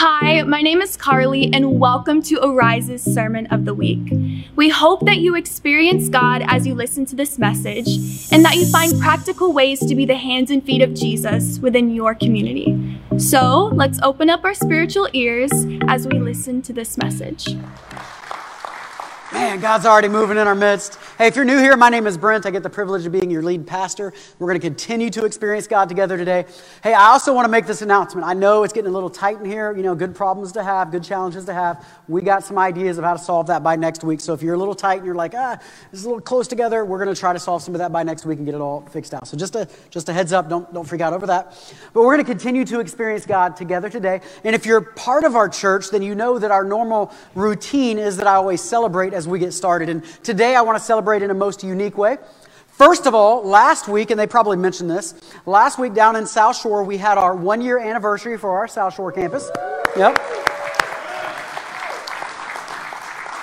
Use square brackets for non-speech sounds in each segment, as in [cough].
Hi, my name is Carly, and welcome to Arise's Sermon of the Week. We hope that you experience God as you listen to this message and that you find practical ways to be the hands and feet of Jesus within your community. So let's open up our spiritual ears as we listen to this message. Man, God's already moving in our midst. Hey, if you're new here, my name is Brent. I get the privilege of being your lead pastor. We're going to continue to experience God together today. Hey, I also want to make this announcement. I know it's getting a little tight in here, you know, good problems to have, good challenges to have. We got some ideas of how to solve that by next week. So if you're a little tight and you're like, ah, this is a little close together, we're going to try to solve some of that by next week and get it all fixed out. So just a, just a heads up, don't, don't freak out over that. But we're going to continue to experience God together today. And if you're part of our church, then you know that our normal routine is that I always celebrate as we get started. And today I want to celebrate in a most unique way. First of all, last week, and they probably mentioned this, last week down in South Shore, we had our one year anniversary for our South Shore campus. Yep.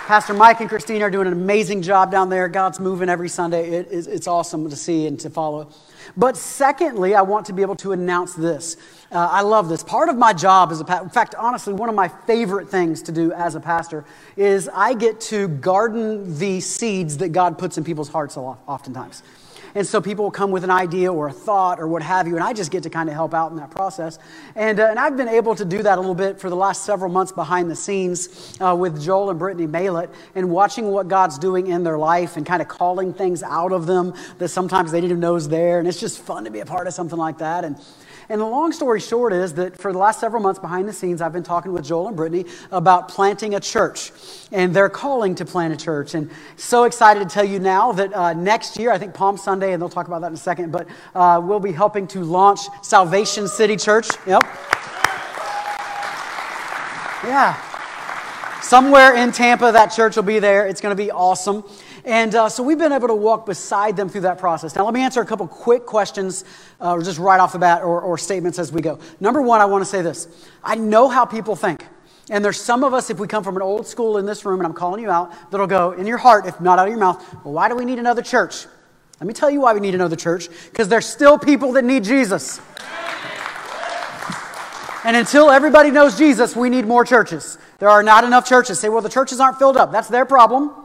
Pastor Mike and Christine are doing an amazing job down there. God's moving every Sunday. It is, it's awesome to see and to follow. But secondly, I want to be able to announce this. Uh, I love this. Part of my job as a pastor, in fact, honestly, one of my favorite things to do as a pastor is I get to garden the seeds that God puts in people's hearts oftentimes. And so people will come with an idea or a thought or what have you, and I just get to kind of help out in that process. And, uh, and I've been able to do that a little bit for the last several months behind the scenes uh, with Joel and Brittany Malett and watching what God's doing in their life and kind of calling things out of them that sometimes they didn't even know is there. And it's just fun to be a part of something like that. And and the long story short is that for the last several months behind the scenes, I've been talking with Joel and Brittany about planting a church and their calling to plant a church. And so excited to tell you now that uh, next year, I think Palm Sunday, and they'll talk about that in a second, but uh, we'll be helping to launch Salvation City Church. Yep. Yeah. Somewhere in Tampa, that church will be there. It's going to be awesome. And uh, so we've been able to walk beside them through that process. Now, let me answer a couple quick questions, uh, just right off the bat, or, or statements as we go. Number one, I want to say this I know how people think. And there's some of us, if we come from an old school in this room, and I'm calling you out, that'll go in your heart, if not out of your mouth, well, why do we need another church? Let me tell you why we need another church because there's still people that need Jesus. And until everybody knows Jesus, we need more churches. There are not enough churches. Say, well, the churches aren't filled up. That's their problem.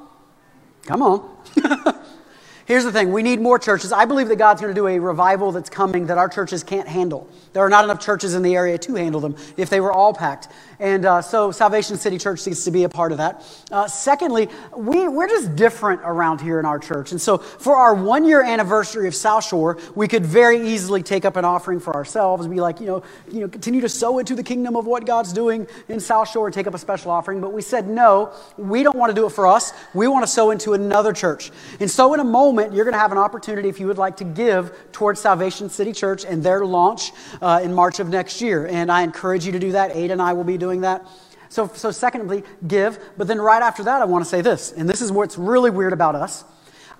Come on. [laughs] Here's the thing we need more churches. I believe that God's going to do a revival that's coming that our churches can't handle. There are not enough churches in the area to handle them if they were all packed. And uh, so Salvation City Church needs to be a part of that. Uh, secondly, we, we're just different around here in our church. And so for our one year anniversary of South Shore, we could very easily take up an offering for ourselves and be like, you know, you know, continue to sow into the kingdom of what God's doing in South Shore take up a special offering. But we said, no, we don't want to do it for us. We want to sow into another church. And so in a moment, you're going to have an opportunity if you would like to give towards Salvation City Church and their launch uh, in March of next year. And I encourage you to do that. Ada and I will be doing that. So, so secondly, give. But then right after that, I want to say this, and this is what's really weird about us.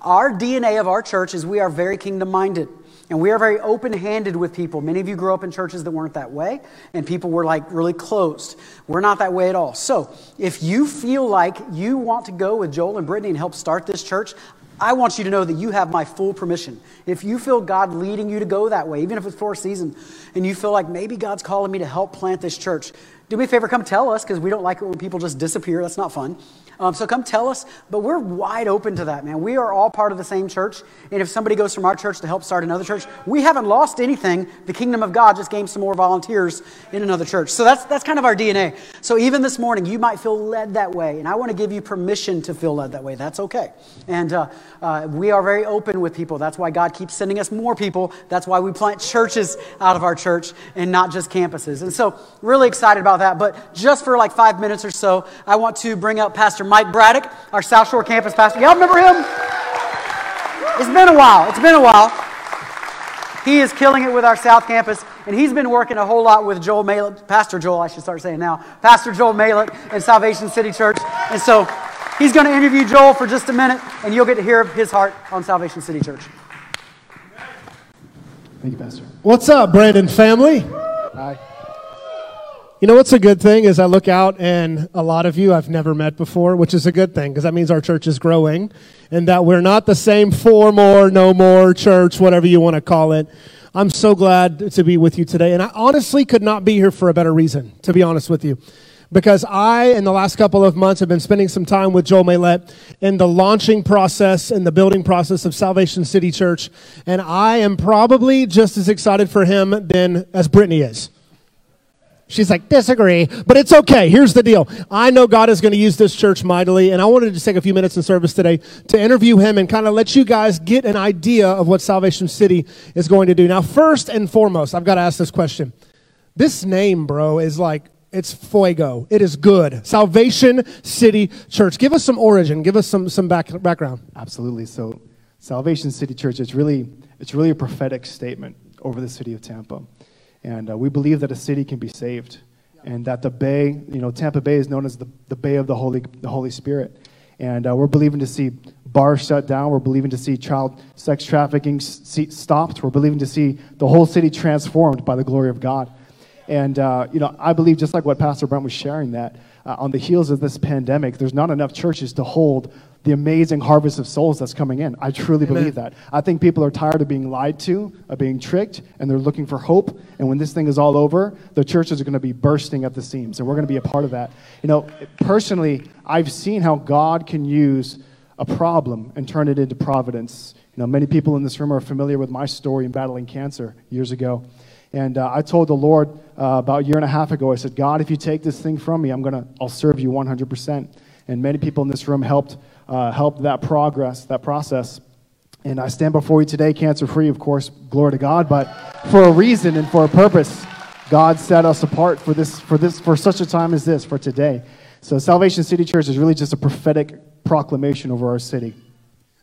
Our DNA of our church is we are very kingdom minded. And we are very open handed with people. Many of you grew up in churches that weren't that way, and people were like really closed. We're not that way at all. So, if you feel like you want to go with Joel and Brittany and help start this church, I want you to know that you have my full permission. If you feel God leading you to go that way, even if it's for a season, and you feel like maybe God's calling me to help plant this church, do me a favor, come tell us because we don't like it when people just disappear. That's not fun. Um, so come tell us, but we're wide open to that, man. We are all part of the same church. And if somebody goes from our church to help start another church, we haven't lost anything. The kingdom of God just gained some more volunteers in another church. So that's, that's kind of our DNA. So even this morning, you might feel led that way. And I want to give you permission to feel led that way. That's okay. And uh, uh, we are very open with people. That's why God keeps sending us more people. That's why we plant churches out of our church and not just campuses. And so, really excited about that. But just for like five minutes or so, I want to bring up Pastor Mike Braddock, our South Shore campus pastor. Y'all remember him? It's been a while. It's been a while. He is killing it with our South Campus, and he's been working a whole lot with Joel Malett, Pastor Joel, I should start saying now, Pastor Joel Malett at Salvation City Church. And so he's going to interview Joel for just a minute, and you'll get to hear his heart on Salvation City Church. Thank you, Pastor. What's up, Brandon family? Hi. You know what's a good thing is I look out and a lot of you I've never met before, which is a good thing because that means our church is growing and that we're not the same four more, no more church, whatever you want to call it. I'm so glad to be with you today. And I honestly could not be here for a better reason, to be honest with you. Because I, in the last couple of months, have been spending some time with Joel Maylett in the launching process and the building process of Salvation City Church. And I am probably just as excited for him than as Brittany is. She's like, disagree, but it's okay. Here's the deal. I know God is going to use this church mightily, and I wanted to take a few minutes in service today to interview him and kind of let you guys get an idea of what Salvation City is going to do. Now, first and foremost, I've got to ask this question. This name, bro, is like, it's fuego. It is good. Salvation City Church. Give us some origin. Give us some, some back, background. Absolutely. So, Salvation City Church, it's really, it's really a prophetic statement over the city of Tampa. And uh, we believe that a city can be saved and that the bay, you know, Tampa Bay is known as the, the Bay of the Holy, the Holy Spirit. And uh, we're believing to see bars shut down. We're believing to see child sex trafficking stopped. We're believing to see the whole city transformed by the glory of God. And, uh, you know, I believe just like what Pastor Brent was sharing that uh, on the heels of this pandemic, there's not enough churches to hold the amazing harvest of souls that's coming in. I truly Amen. believe that. I think people are tired of being lied to, of being tricked, and they're looking for hope. And when this thing is all over, the churches are going to be bursting at the seams, and we're going to be a part of that. You know, personally, I've seen how God can use a problem and turn it into providence. You know, many people in this room are familiar with my story in battling cancer years ago. And uh, I told the Lord uh, about a year and a half ago, I said, God, if you take this thing from me, I'm gonna, I'll serve you 100%. And many people in this room helped uh, helped that progress, that process. And I stand before you today, cancer free, of course, glory to God, but for a reason and for a purpose. God set us apart for this, for this, for such a time as this, for today. So Salvation City Church is really just a prophetic proclamation over our city.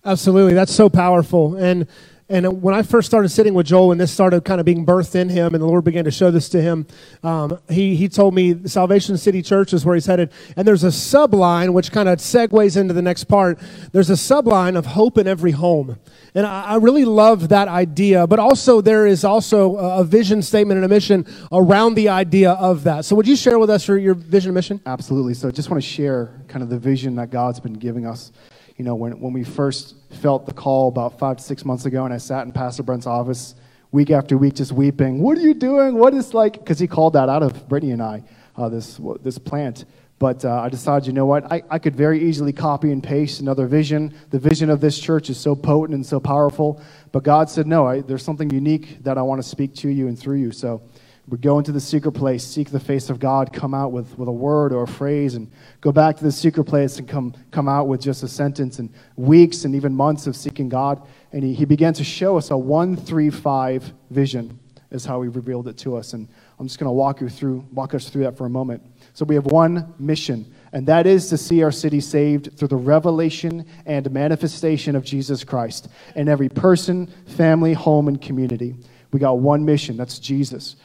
Absolutely, that's so powerful. And and when I first started sitting with Joel and this started kind of being birthed in him and the Lord began to show this to him, um, he, he told me Salvation City Church is where he's headed. And there's a subline which kind of segues into the next part. There's a subline of hope in every home. And I, I really love that idea, but also there is also a, a vision statement and a mission around the idea of that. So would you share with us your, your vision and mission? Absolutely. So I just want to share kind of the vision that God's been giving us you know, when, when we first felt the call about five to six months ago, and I sat in Pastor Brent's office week after week just weeping, What are you doing? What is like, because he called that out of Brittany and I, uh, this, this plant. But uh, I decided, you know what? I, I could very easily copy and paste another vision. The vision of this church is so potent and so powerful. But God said, no, I, there's something unique that I want to speak to you and through you. So we go into the secret place, seek the face of God, come out with, with a word or a phrase, and go back to the secret place and come, come out with just a sentence, and weeks and even months of seeking God. And he, he began to show us a 135 vision, is how he revealed it to us. And I'm just going to walk you through, walk us through that for a moment. So we have one mission, and that is to see our city saved through the revelation and manifestation of Jesus Christ in every person, family, home, and community. We got one mission, that's Jesus.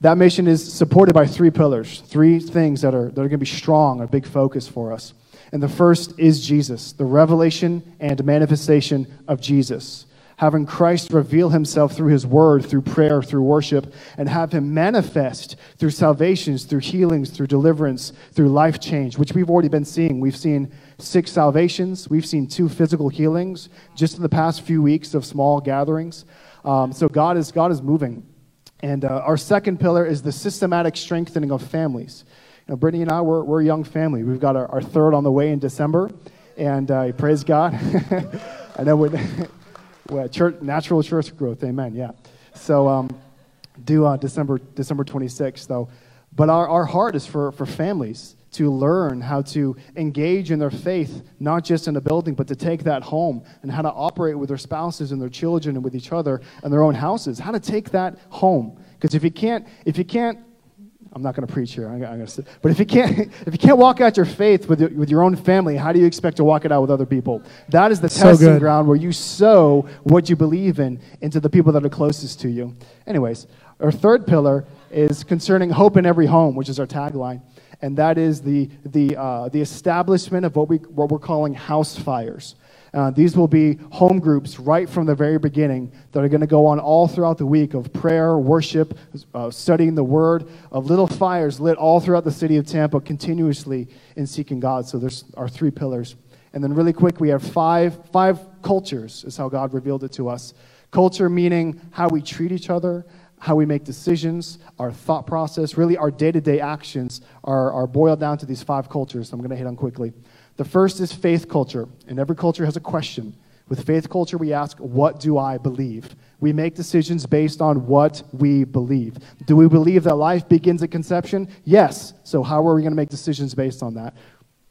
That mission is supported by three pillars, three things that are, that are going to be strong, a big focus for us. And the first is Jesus, the revelation and manifestation of Jesus. Having Christ reveal himself through his word, through prayer, through worship, and have him manifest through salvations, through healings, through deliverance, through life change, which we've already been seeing. We've seen six salvations, we've seen two physical healings just in the past few weeks of small gatherings. Um, so God is, God is moving. And uh, our second pillar is the systematic strengthening of families. You know, Brittany and I, we're, we're a young family. We've got our, our third on the way in December, and uh, praise God. [laughs] I know we're, [laughs] church, natural church growth, amen, yeah. So um, due uh, December, December 26th, though. But our, our heart is for, for families to learn how to engage in their faith, not just in a building, but to take that home and how to operate with their spouses and their children and with each other and their own houses. How to take that home. Because if you can't, if you can't, I'm not going to preach here. I'm, I'm going to, but if you can't, [laughs] if you can't walk out your faith with your, with your own family, how do you expect to walk it out with other people? That is the so testing good. ground where you sow what you believe in into the people that are closest to you. Anyways, our third pillar is concerning hope in every home, which is our tagline and that is the, the, uh, the establishment of what, we, what we're calling house fires. Uh, these will be home groups right from the very beginning that are going to go on all throughout the week of prayer, worship, uh, studying the Word, of little fires lit all throughout the city of Tampa continuously in seeking God. So there's our three pillars. And then, really quick, we have five, five cultures, is how God revealed it to us. Culture meaning how we treat each other, how we make decisions, our thought process, really our day to day actions are, are boiled down to these five cultures. I'm going to hit on quickly. The first is faith culture, and every culture has a question. With faith culture, we ask, What do I believe? We make decisions based on what we believe. Do we believe that life begins at conception? Yes. So, how are we going to make decisions based on that?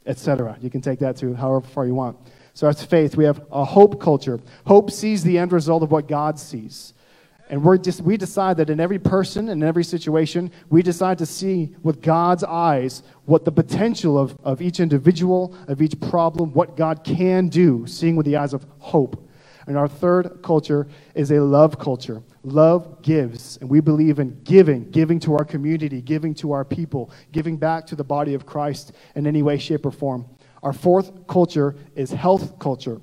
Etc. You can take that to however far you want. So, that's faith. We have a hope culture. Hope sees the end result of what God sees. And we're just, we decide that in every person and in every situation, we decide to see with God's eyes what the potential of, of each individual, of each problem, what God can do, seeing with the eyes of hope. And our third culture is a love culture. Love gives, and we believe in giving, giving to our community, giving to our people, giving back to the body of Christ in any way, shape, or form. Our fourth culture is health culture.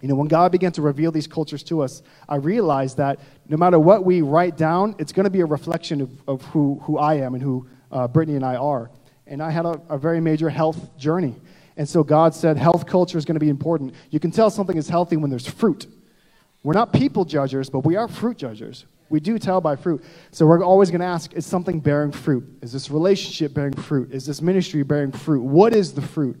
You know, when God began to reveal these cultures to us, I realized that no matter what we write down, it's going to be a reflection of, of who, who I am and who uh, Brittany and I are. And I had a, a very major health journey. And so God said health culture is going to be important. You can tell something is healthy when there's fruit. We're not people judgers, but we are fruit judgers. We do tell by fruit. So we're always going to ask is something bearing fruit? Is this relationship bearing fruit? Is this ministry bearing fruit? What is the fruit?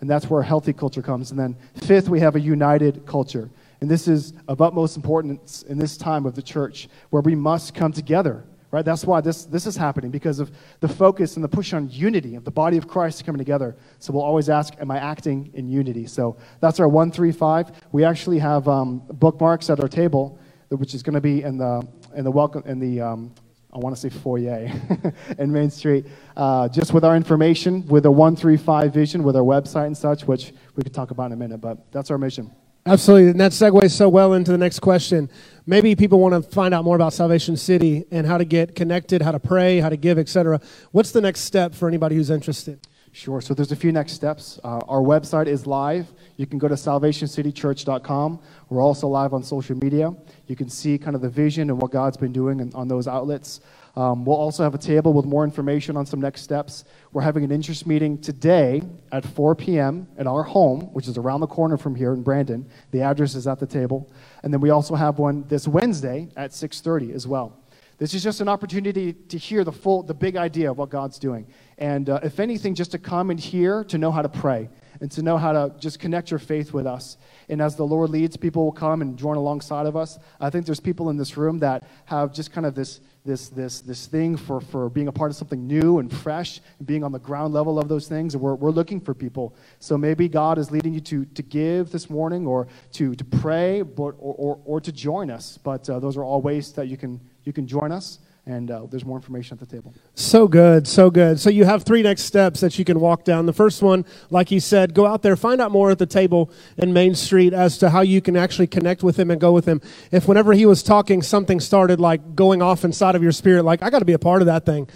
And that's where a healthy culture comes. And then, fifth, we have a united culture. And this is of utmost importance in this time of the church where we must come together, right? That's why this, this is happening because of the focus and the push on unity of the body of Christ coming together. So we'll always ask, Am I acting in unity? So that's our 135. We actually have um, bookmarks at our table, which is going to be in the, in the welcome, in the um, I want to say foyer [laughs] in Main Street, uh, just with our information, with a 135 vision, with our website and such, which we could talk about in a minute, but that's our mission. Absolutely. And that segues so well into the next question. Maybe people want to find out more about Salvation City and how to get connected, how to pray, how to give, etc. What's the next step for anybody who's interested? Sure. So there's a few next steps. Uh, our website is live. You can go to salvationcitychurch.com. We're also live on social media. You can see kind of the vision and what God's been doing on those outlets. Um, we'll also have a table with more information on some next steps. We're having an interest meeting today at 4 p.m. at our home, which is around the corner from here in Brandon. The address is at the table. And then we also have one this Wednesday at 6:30 as well. This is just an opportunity to hear the full, the big idea of what God's doing. And uh, if anything, just to come and hear, to know how to pray, and to know how to just connect your faith with us. And as the Lord leads, people will come and join alongside of us. I think there's people in this room that have just kind of this, this, this, this thing for, for being a part of something new and fresh, and being on the ground level of those things. We're, we're looking for people. So maybe God is leading you to, to give this morning or to, to pray but, or, or, or to join us. But uh, those are all ways that you can you can join us and uh, there's more information at the table. So good, so good. So you have three next steps that you can walk down. The first one, like he said, go out there, find out more at the table in Main Street as to how you can actually connect with him and go with him. If whenever he was talking, something started like going off inside of your spirit, like I got to be a part of that thing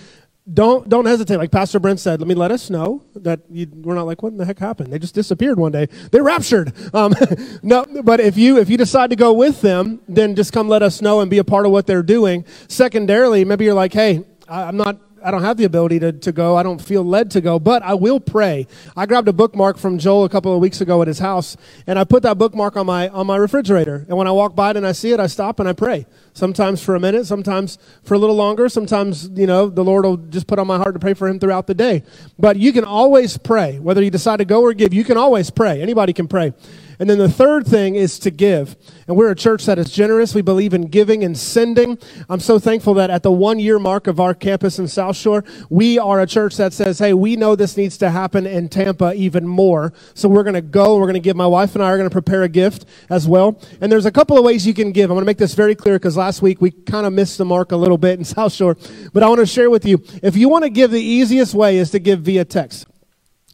don't don't hesitate. Like Pastor Brent said, let me let us know that you, we're not like, what in the heck happened? They just disappeared one day. They raptured. Um, [laughs] no, but if you if you decide to go with them, then just come let us know and be a part of what they're doing. Secondarily, maybe you're like, hey, I'm not I don't have the ability to, to go. I don't feel led to go, but I will pray. I grabbed a bookmark from Joel a couple of weeks ago at his house, and I put that bookmark on my, on my refrigerator. And when I walk by it and I see it, I stop and I pray. Sometimes for a minute, sometimes for a little longer. Sometimes, you know, the Lord will just put on my heart to pray for him throughout the day. But you can always pray. Whether you decide to go or give, you can always pray. Anybody can pray. And then the third thing is to give. And we're a church that is generous. We believe in giving and sending. I'm so thankful that at the one year mark of our campus in South Shore, we are a church that says, hey, we know this needs to happen in Tampa even more. So we're going to go we're going to give. My wife and I are going to prepare a gift as well. And there's a couple of ways you can give. I'm going to make this very clear because last week we kind of missed the mark a little bit in [laughs] South Shore. But I want to share with you if you want to give, the easiest way is to give via text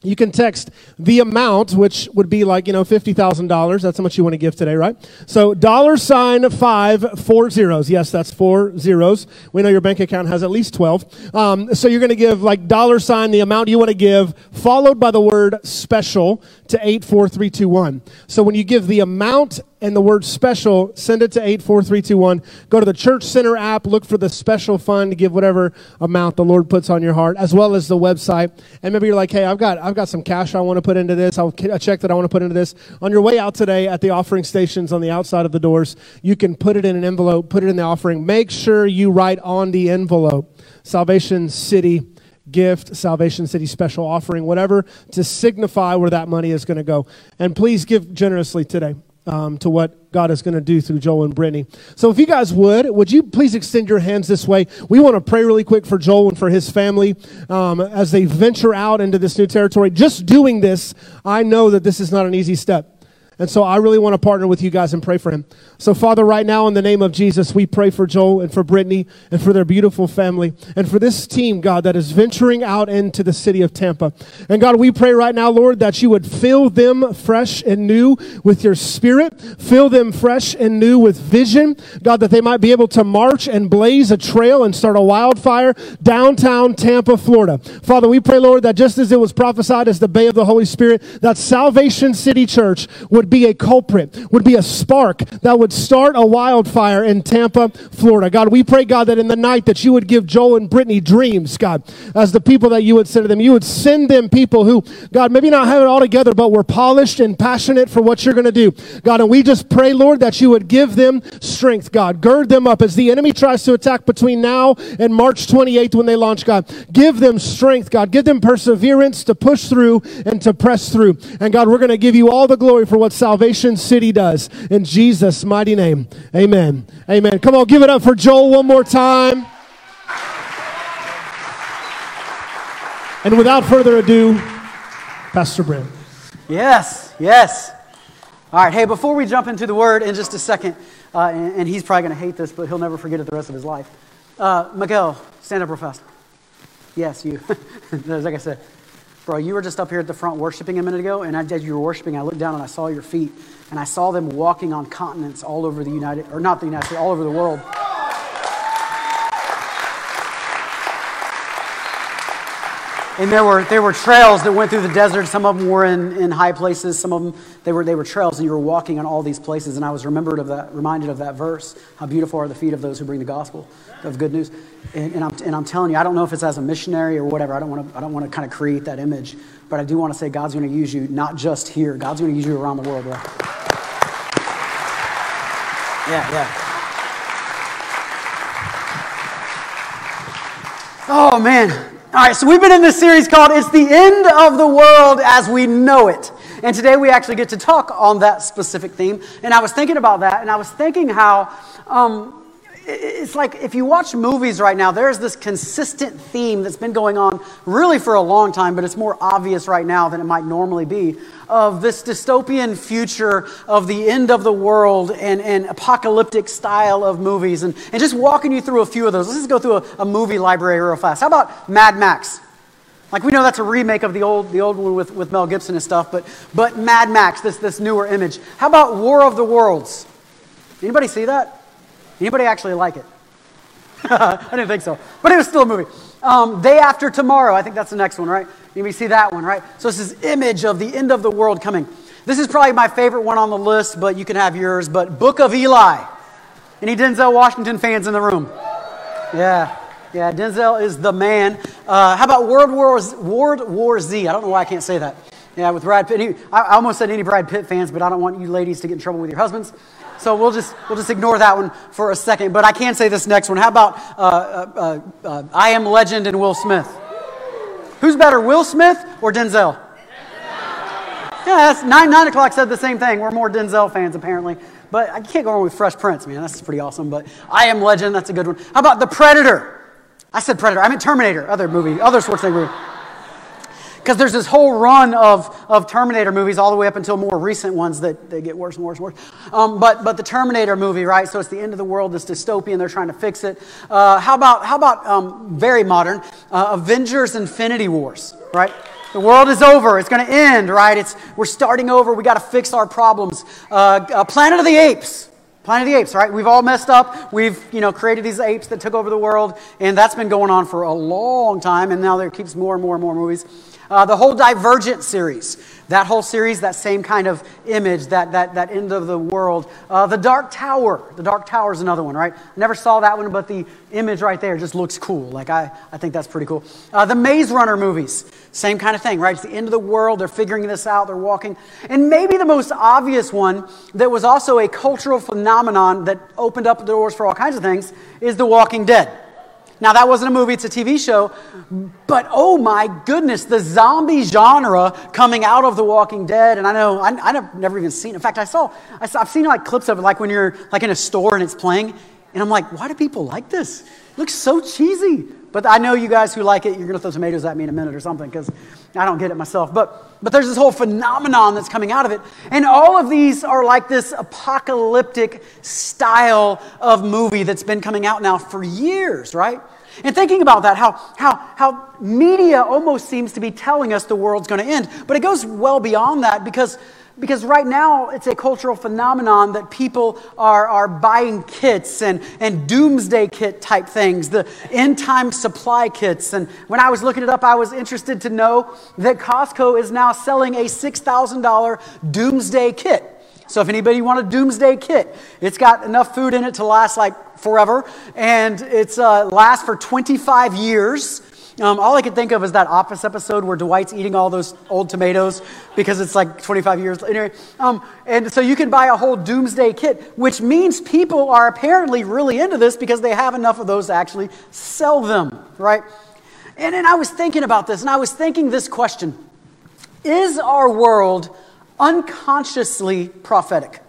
you can text the amount, which would be like, you know, $50,000. That's how much you want to give today, right? So dollar sign five, four zeros. Yes, that's four zeros. We know your bank account has at least 12. Um, so you're going to give like dollar sign, the amount you want to give, followed by the word special to 84321. So when you give the amount and the word special, send it to 84321. Go to the Church Center app, look for the special fund to give whatever amount the Lord puts on your heart, as well as the website. And maybe you're like, hey, I've got, I've got some cash I want to put into this, I'll, a check that I want to put into this. On your way out today at the offering stations on the outside of the doors, you can put it in an envelope, put it in the offering. Make sure you write on the envelope Salvation City gift, Salvation City special offering, whatever, to signify where that money is going to go. And please give generously today um, to what God is going to do through Joel and Brittany. So if you guys would, would you please extend your hands this way? We want to pray really quick for Joel and for his family um, as they venture out into this new territory. Just doing this, I know that this is not an easy step. And so I really want to partner with you guys and pray for him. So, Father, right now, in the name of Jesus, we pray for Joel and for Brittany and for their beautiful family and for this team, God, that is venturing out into the city of Tampa. And God, we pray right now, Lord, that you would fill them fresh and new with your spirit, fill them fresh and new with vision, God, that they might be able to march and blaze a trail and start a wildfire downtown Tampa, Florida. Father, we pray, Lord, that just as it was prophesied as the Bay of the Holy Spirit, that Salvation City Church would be a culprit, would be a spark that would start a wildfire in Tampa, Florida. God, we pray, God, that in the night that you would give Joel and Brittany dreams, God, as the people that you would send to them. You would send them people who, God, maybe not have it all together, but were polished and passionate for what you're going to do. God, and we just pray, Lord, that you would give them strength, God. Gird them up as the enemy tries to attack between now and March 28th when they launch, God. Give them strength, God. Give them perseverance to push through and to press through. And God, we're going to give you all the glory for what Salvation City does. In Jesus' mighty name, amen. Amen. Come on, give it up for Joel one more time. And without further ado, Pastor Brent. Yes, yes. All right, hey, before we jump into the word in just a second, uh, and, and, he's probably going to hate this, but he'll never forget it the rest of his life. Uh, Miguel, stand up real fast. Yes, you. [laughs] like I said, Bro, you were just up here at the front worshiping a minute ago, and as you were worshiping, I looked down and I saw your feet, and I saw them walking on continents all over the United, or not the United States, all over the world. And there were, there were trails that went through the desert. Some of them were in, in high places. Some of them, they were, they were trails, and you were walking on all these places. And I was remembered of that, reminded of that verse, how beautiful are the feet of those who bring the gospel of good news. And, and, I'm, and I'm telling you, I don't know if it's as a missionary or whatever. I don't want to, I don't want to kind of create that image. But I do want to say God's going to use you not just here. God's going to use you around the world, right? Yeah, yeah. Oh, man. All right, so we've been in this series called It's the End of the World as We Know It. And today we actually get to talk on that specific theme. And I was thinking about that, and I was thinking how um, it's like if you watch movies right now, there's this consistent theme that's been going on really for a long time, but it's more obvious right now than it might normally be of this dystopian future of the end of the world and, and apocalyptic style of movies. And, and just walking you through a few of those. Let's just go through a, a movie library real fast. How about Mad Max? Like we know that's a remake of the old, the old one with, with Mel Gibson and stuff, but, but Mad Max, this, this newer image. How about War of the Worlds? Anybody see that? Anybody actually like it? [laughs] I didn't think so, but it was still a movie. Um, Day After Tomorrow, I think that's the next one, right? You see that one, right? So this is image of the end of the world coming. This is probably my favorite one on the list, but you can have yours. But Book of Eli. Any Denzel Washington fans in the room? Yeah. Yeah, Denzel is the man. Uh, how about World War, World War Z? I don't know why I can't say that. Yeah, with Brad Pitt. I almost said any Brad Pitt fans, but I don't want you ladies to get in trouble with your husbands. So we'll just, we'll just ignore that one for a second. But I can say this next one. How about uh, uh, uh, I Am Legend and Will Smith? Who's better, Will Smith or Denzel? Yeah, that's nine, nine o'clock said the same thing. We're more Denzel fans, apparently. But I can't go wrong with Fresh Prince, man. That's pretty awesome. But I Am Legend, that's a good one. How about The Predator? I said Predator. I meant Terminator, other movie, other Schwarzenegger movie. Because there's this whole run of, of Terminator movies all the way up until more recent ones that they get worse and worse and worse. Um, but, but the Terminator movie, right? So it's the end of the world, this dystopian, they're trying to fix it. Uh, how about, how about um, very modern, uh, Avengers Infinity Wars, right? The world is over. It's going to end, right? It's, we're starting over. We got to fix our problems. Uh, uh, Planet of the Apes. Planet of the Apes, right? We've all messed up. We've, you know, created these apes that took over the world, and that's been going on for a long time, and now there keeps more and more and more movies. Uh, the whole Divergent series, that whole series, that same kind of image, that, that, that end of the world. Uh, the Dark Tower, the Dark Tower is another one, right? Never saw that one, but the image right there just looks cool. Like, I, I think that's pretty cool. Uh, the Maze Runner movies, same kind of thing, right? It's the end of the world, they're figuring this out, they're walking. And maybe the most obvious one that was also a cultural phenomenon that opened up the doors for all kinds of things is The Walking Dead. Now, that wasn't a movie, it's a TV show, but oh my goodness, the zombie genre coming out of The Walking Dead. And I know, I, I've never even seen. In fact, I saw, I saw, I've seen like clips of it, like when you're like in a store and it's playing. And I'm like, why do people like this? It looks so cheesy. But I know you guys who like it, you're going to throw tomatoes at me in a minute or something because I don't get it myself. But, but there's this whole phenomenon that's coming out of it. And all of these are like this apocalyptic style of movie that's been coming out now for years, right? And thinking about that, how, how, how media almost seems to be telling us the world's going to end. But it goes well beyond that because because right now it's a cultural phenomenon that people are, are buying kits and, and doomsday kit type things, the end time supply kits. And when I was looking it up, I was interested to know that Costco is now selling a $6,000 doomsday kit. So if anybody want a doomsday kit, it's got enough food in it to last like forever, and it's uh, lasts for 25 years. Um, all I could think of is that Office episode where Dwight's eating all those old tomatoes because it's like 25 years. Anyway, um, and so you can buy a whole doomsday kit, which means people are apparently really into this because they have enough of those to actually sell them, right? And then I was thinking about this, and I was thinking this question Is our world unconsciously prophetic?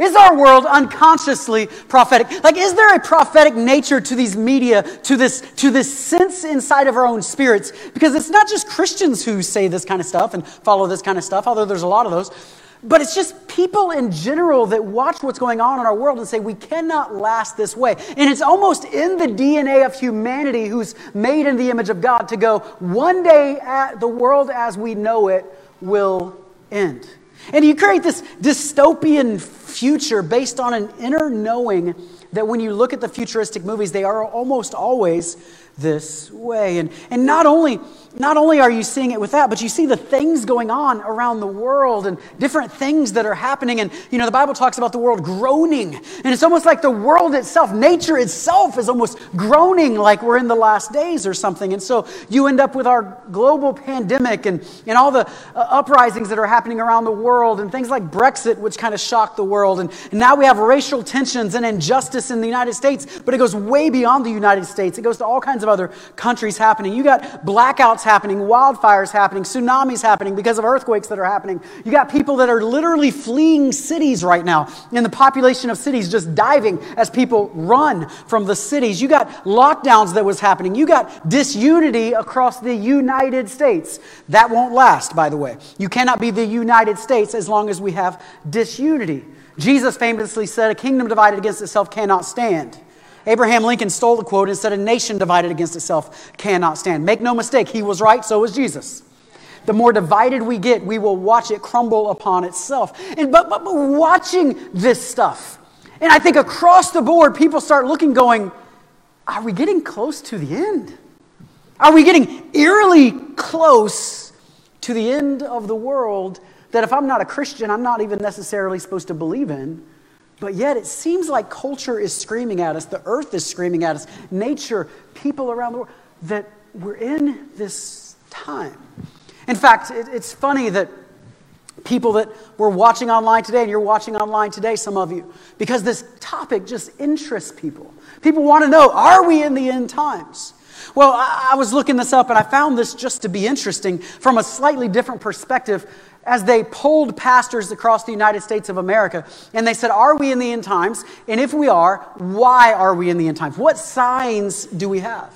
Is our world unconsciously prophetic? Like, is there a prophetic nature to these media, to this, to this sense inside of our own spirits? Because it's not just Christians who say this kind of stuff and follow this kind of stuff, although there's a lot of those. But it's just people in general that watch what's going on in our world and say, we cannot last this way. And it's almost in the DNA of humanity who's made in the image of God to go, one day the world as we know it will end. And you create this dystopian future based on an inner knowing that when you look at the futuristic movies, they are almost always this way. And, and not, only, not only are you seeing it with that, but you see the things going on around the world and different things that are happening. And, you know, the Bible talks about the world groaning. And it's almost like the world itself, nature itself, is almost groaning like we're in the last days or something. And so you end up with our global pandemic and, and all the uh, uprisings that are happening around the world and things like Brexit, which kind of shocked the world. And, and now we have racial tensions and injustice in the United States, but it goes way beyond the United States. It goes to all kinds of of other countries happening. You got blackouts happening, wildfires happening, tsunamis happening because of earthquakes that are happening. You got people that are literally fleeing cities right now, and the population of cities just diving as people run from the cities. You got lockdowns that was happening. You got disunity across the United States. That won't last, by the way. You cannot be the United States as long as we have disunity. Jesus famously said, A kingdom divided against itself cannot stand. Abraham Lincoln stole the quote and said, A nation divided against itself cannot stand. Make no mistake, he was right, so was Jesus. The more divided we get, we will watch it crumble upon itself. And, but, but, but watching this stuff, and I think across the board, people start looking, going, Are we getting close to the end? Are we getting eerily close to the end of the world that if I'm not a Christian, I'm not even necessarily supposed to believe in? But yet, it seems like culture is screaming at us, the earth is screaming at us, nature, people around the world, that we're in this time. In fact, it, it's funny that people that were watching online today, and you're watching online today, some of you, because this topic just interests people. People want to know are we in the end times? Well, I, I was looking this up and I found this just to be interesting from a slightly different perspective as they polled pastors across the United States of America. And they said, Are we in the end times? And if we are, why are we in the end times? What signs do we have?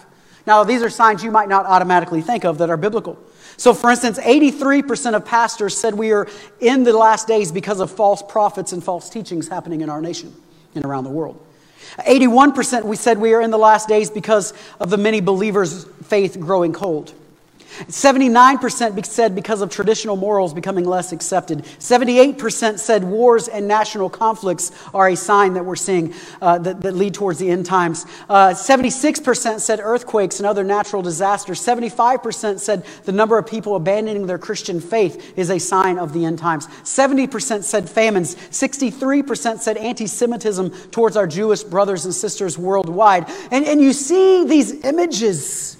Now, these are signs you might not automatically think of that are biblical. So, for instance, 83% of pastors said we are in the last days because of false prophets and false teachings happening in our nation and around the world. 81% we said we are in the last days because of the many believers' faith growing cold. 79% said because of traditional morals becoming less accepted. 78% said wars and national conflicts are a sign that we're seeing uh, that, that, lead towards the end times. Uh, 76% said earthquakes and other natural disasters. 75% said the number of people abandoning their Christian faith is a sign of the end times. 70% said famines. 63% said anti Semitism towards our Jewish brothers and sisters worldwide. And, and you see these images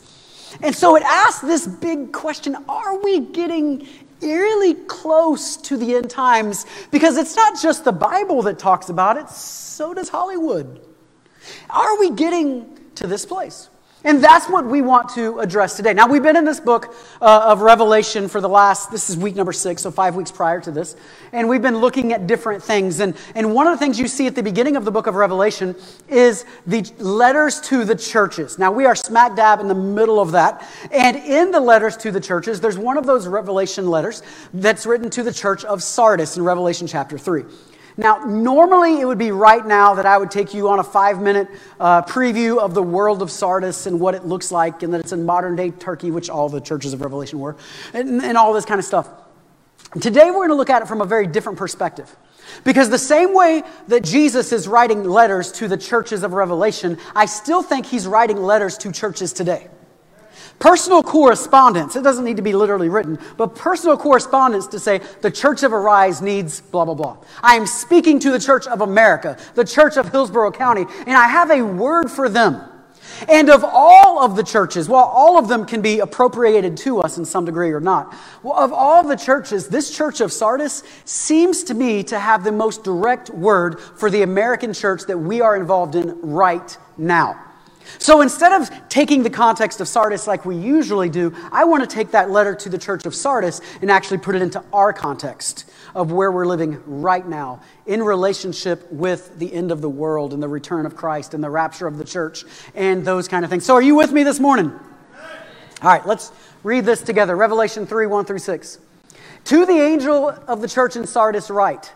and so it asks this big question Are we getting eerily close to the end times? Because it's not just the Bible that talks about it, so does Hollywood. Are we getting to this place? And that's what we want to address today. Now, we've been in this book uh, of Revelation for the last, this is week number six, so five weeks prior to this. And we've been looking at different things. And, and one of the things you see at the beginning of the book of Revelation is the letters to the churches. Now, we are smack dab in the middle of that. And in the letters to the churches, there's one of those Revelation letters that's written to the church of Sardis in Revelation chapter 3. Now, normally it would be right now that I would take you on a five minute uh, preview of the world of Sardis and what it looks like, and that it's in modern day Turkey, which all the churches of Revelation were, and, and all this kind of stuff. Today, we're going to look at it from a very different perspective. Because the same way that Jesus is writing letters to the churches of Revelation, I still think he's writing letters to churches today. Personal correspondence, it doesn't need to be literally written, but personal correspondence to say the Church of Arise needs blah, blah, blah. I am speaking to the Church of America, the Church of Hillsborough County, and I have a word for them. And of all of the churches, while all of them can be appropriated to us in some degree or not, of all the churches, this church of Sardis seems to me to have the most direct word for the American church that we are involved in right now. So instead of taking the context of Sardis like we usually do, I want to take that letter to the church of Sardis and actually put it into our context of where we're living right now in relationship with the end of the world and the return of Christ and the rapture of the church and those kind of things. So, are you with me this morning? All right, let's read this together Revelation 3 1 through 6. To the angel of the church in Sardis, write,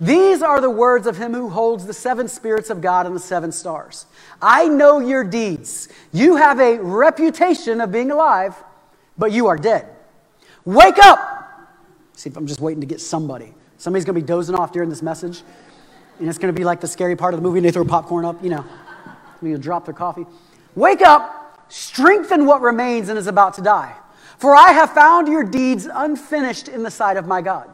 these are the words of him who holds the seven spirits of God and the seven stars. I know your deeds. You have a reputation of being alive, but you are dead. Wake up! See if I'm just waiting to get somebody. Somebody's going to be dozing off during this message, and it's going to be like the scary part of the movie, and they throw popcorn up, you know. You'll drop their coffee. Wake up, strengthen what remains and is about to die. For I have found your deeds unfinished in the sight of my God.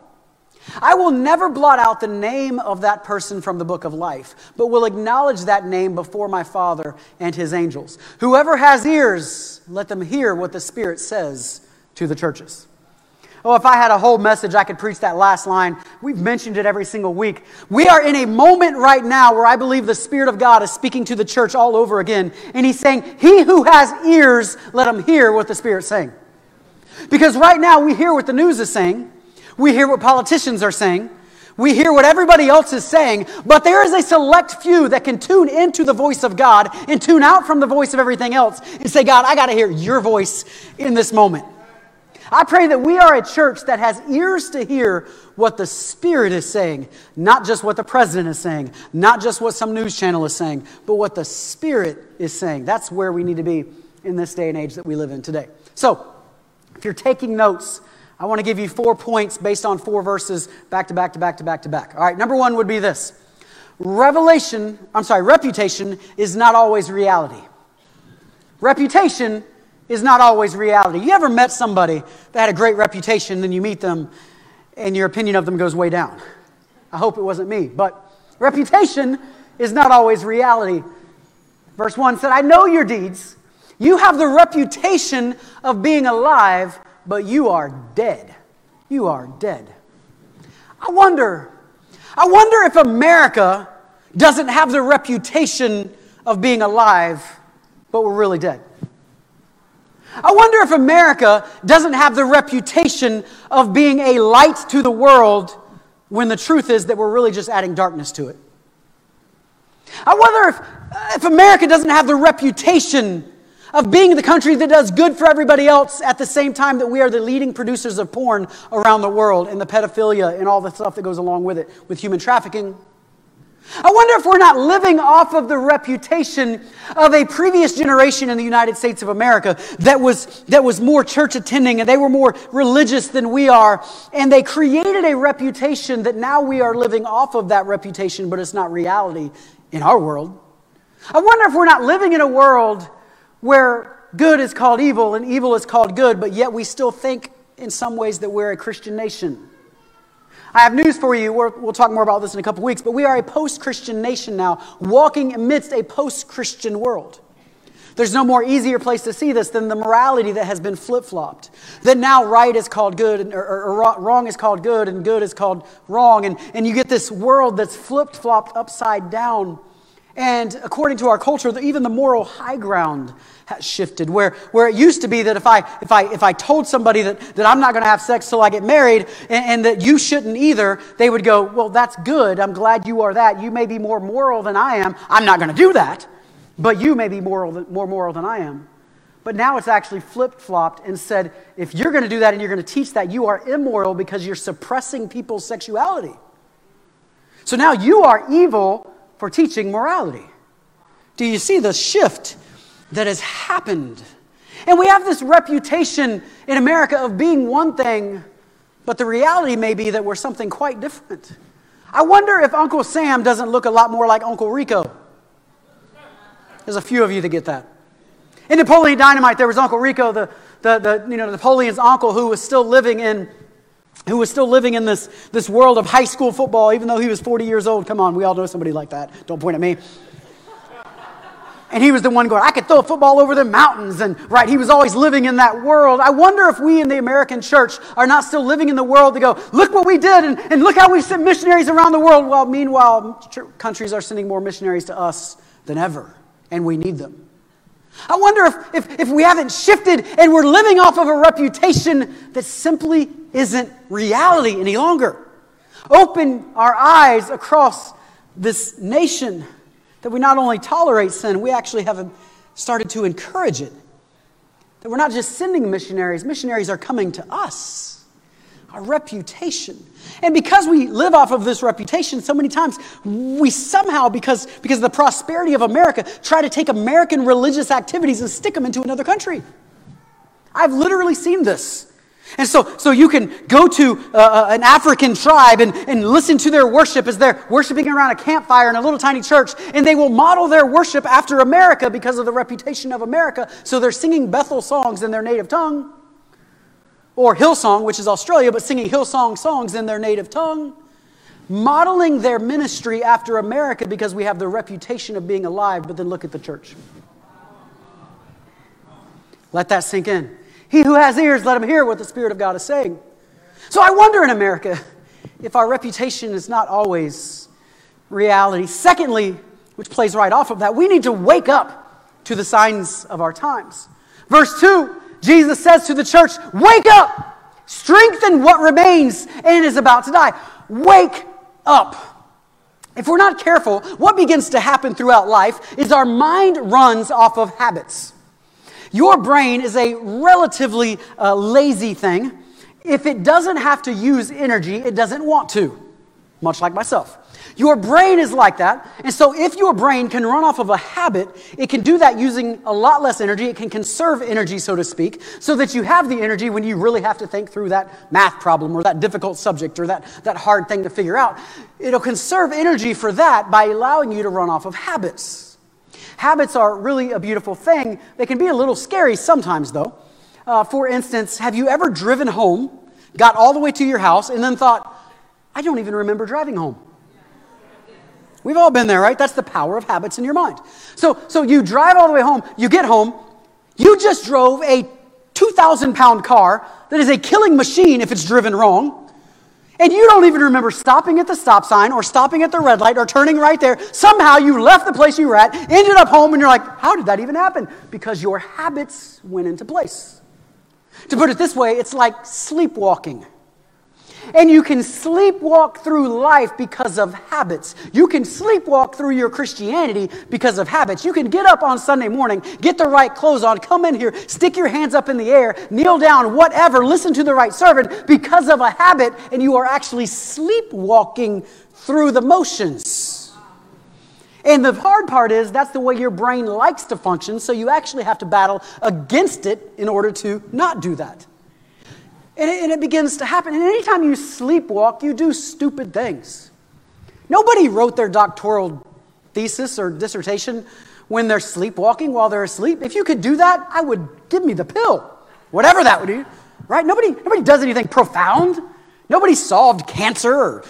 I will never blot out the name of that person from the book of life, but will acknowledge that name before my Father and his angels. Whoever has ears, let them hear what the Spirit says to the churches. Oh, if I had a whole message, I could preach that last line. We've mentioned it every single week. We are in a moment right now where I believe the Spirit of God is speaking to the church all over again. And He's saying, He who has ears, let him hear what the Spirit's saying. Because right now we hear what the news is saying. We hear what politicians are saying. We hear what everybody else is saying, but there is a select few that can tune into the voice of God and tune out from the voice of everything else and say, God, I got to hear your voice in this moment. I pray that we are a church that has ears to hear what the Spirit is saying, not just what the president is saying, not just what some news channel is saying, but what the Spirit is saying. That's where we need to be in this day and age that we live in today. So, if you're taking notes, I want to give you four points based on four verses back to back to back to back to back. All right, number one would be this Revelation, I'm sorry, reputation is not always reality. Reputation is not always reality. You ever met somebody that had a great reputation, then you meet them and your opinion of them goes way down? I hope it wasn't me, but reputation is not always reality. Verse 1 said, I know your deeds. You have the reputation of being alive but you are dead. You are dead. I wonder, I wonder if America doesn't have the reputation of being alive, but we're really dead. I wonder if America doesn't have the reputation of being a light to the world, when the truth is that we're really just adding darkness to it. I wonder if, if America doesn't have the reputation of being the country that does good for everybody else at the same time that we are the leading producers of porn around the world and the pedophilia and all the stuff that goes along with it, with human trafficking. I wonder if we're not living off of the reputation of a previous generation in the United States of America that was, that was more church attending and they were more religious than we are. And they created a reputation that now we are living off of that reputation, but it's not reality in our world. I wonder if we're not living in a world where good is called evil and evil is called good, but yet we still think in some ways that we're a Christian nation. I have news for you. we will talk more about this in a couple weeks, but we are a post Christian nation now, walking amidst a post Christian world. There's no more easier place to see this than the morality that has been flip flopped. That now right is called good, and, or, or, wrong is called good, and good is called wrong. And, and you get this world that's flip flopped upside down. And according to our culture, even the moral high ground has shifted. Where, where it used to be that if I, if I, if I told somebody that, that I'm not going to have sex till I get married and, and that you shouldn't either, they would go, Well, that's good. I'm glad you are that. You may be more moral than I am. I'm not going to do that. But you may be moral more moral than I am. But now it's actually flip flopped and said, if you're going to do that and you're going to teach that, you are immoral because you're suppressing people's sexuality. So now you are evil for teaching morality. Do you see the shift that has happened? And we have this reputation in America of being one thing, but the reality may be that we're something quite different. I wonder if Uncle Sam doesn't look a lot more like Uncle Rico. There's a few of you that get that. In Napoleon Dynamite, there was Uncle Rico, the, the, the, you know, Napoleon's uncle, who was still living in who was still living in this, this world of high school football, even though he was 40 years old. Come on, we all know somebody like that. Don't point at me. And he was the one going, I could throw a football over the mountains. And right, he was always living in that world. I wonder if we in the American church are not still living in the world to go, look what we did and, and look how we sent missionaries around the world. While meanwhile, countries are sending more missionaries to us than ever, and we need them. I wonder if, if, if we haven't shifted and we're living off of a reputation that simply isn't reality any longer. Open our eyes across this nation that we not only tolerate sin, we actually have started to encourage it. That we're not just sending missionaries, missionaries are coming to us. Our reputation. And because we live off of this reputation so many times, we somehow, because, because of the prosperity of America, try to take American religious activities and stick them into another country. I've literally seen this. And so, so you can go to uh, uh, an African tribe and, and listen to their worship as they're worshiping around a campfire in a little tiny church, and they will model their worship after America because of the reputation of America. So they're singing Bethel songs in their native tongue, or Hillsong, which is Australia, but singing Hillsong songs in their native tongue, modeling their ministry after America because we have the reputation of being alive, but then look at the church. Let that sink in. He who has ears, let him hear what the Spirit of God is saying. So I wonder in America if our reputation is not always reality. Secondly, which plays right off of that, we need to wake up to the signs of our times. Verse 2, Jesus says to the church, Wake up, strengthen what remains and is about to die. Wake up. If we're not careful, what begins to happen throughout life is our mind runs off of habits. Your brain is a relatively uh, lazy thing. If it doesn't have to use energy, it doesn't want to, much like myself. Your brain is like that. And so, if your brain can run off of a habit, it can do that using a lot less energy. It can conserve energy, so to speak, so that you have the energy when you really have to think through that math problem or that difficult subject or that, that hard thing to figure out. It'll conserve energy for that by allowing you to run off of habits. Habits are really a beautiful thing. They can be a little scary sometimes, though. Uh, for instance, have you ever driven home, got all the way to your house, and then thought, I don't even remember driving home? We've all been there, right? That's the power of habits in your mind. So, so you drive all the way home, you get home, you just drove a 2,000 pound car that is a killing machine if it's driven wrong and you don't even remember stopping at the stop sign or stopping at the red light or turning right there. Somehow you left the place you were at, ended up home, and you're like, how did that even happen? Because your habits went into place. To put it this way, it's like sleepwalking. And you can sleepwalk through life because of habits. You can sleepwalk through your Christianity because of habits. You can get up on Sunday morning, get the right clothes on, come in here, stick your hands up in the air, kneel down, whatever, listen to the right servant because of a habit, and you are actually sleepwalking through the motions. And the hard part is that's the way your brain likes to function, so you actually have to battle against it in order to not do that. And it, and it begins to happen. And anytime you sleepwalk, you do stupid things. Nobody wrote their doctoral thesis or dissertation when they're sleepwalking while they're asleep. If you could do that, I would give me the pill, whatever that would be, right? Nobody, nobody does anything profound. Nobody solved cancer or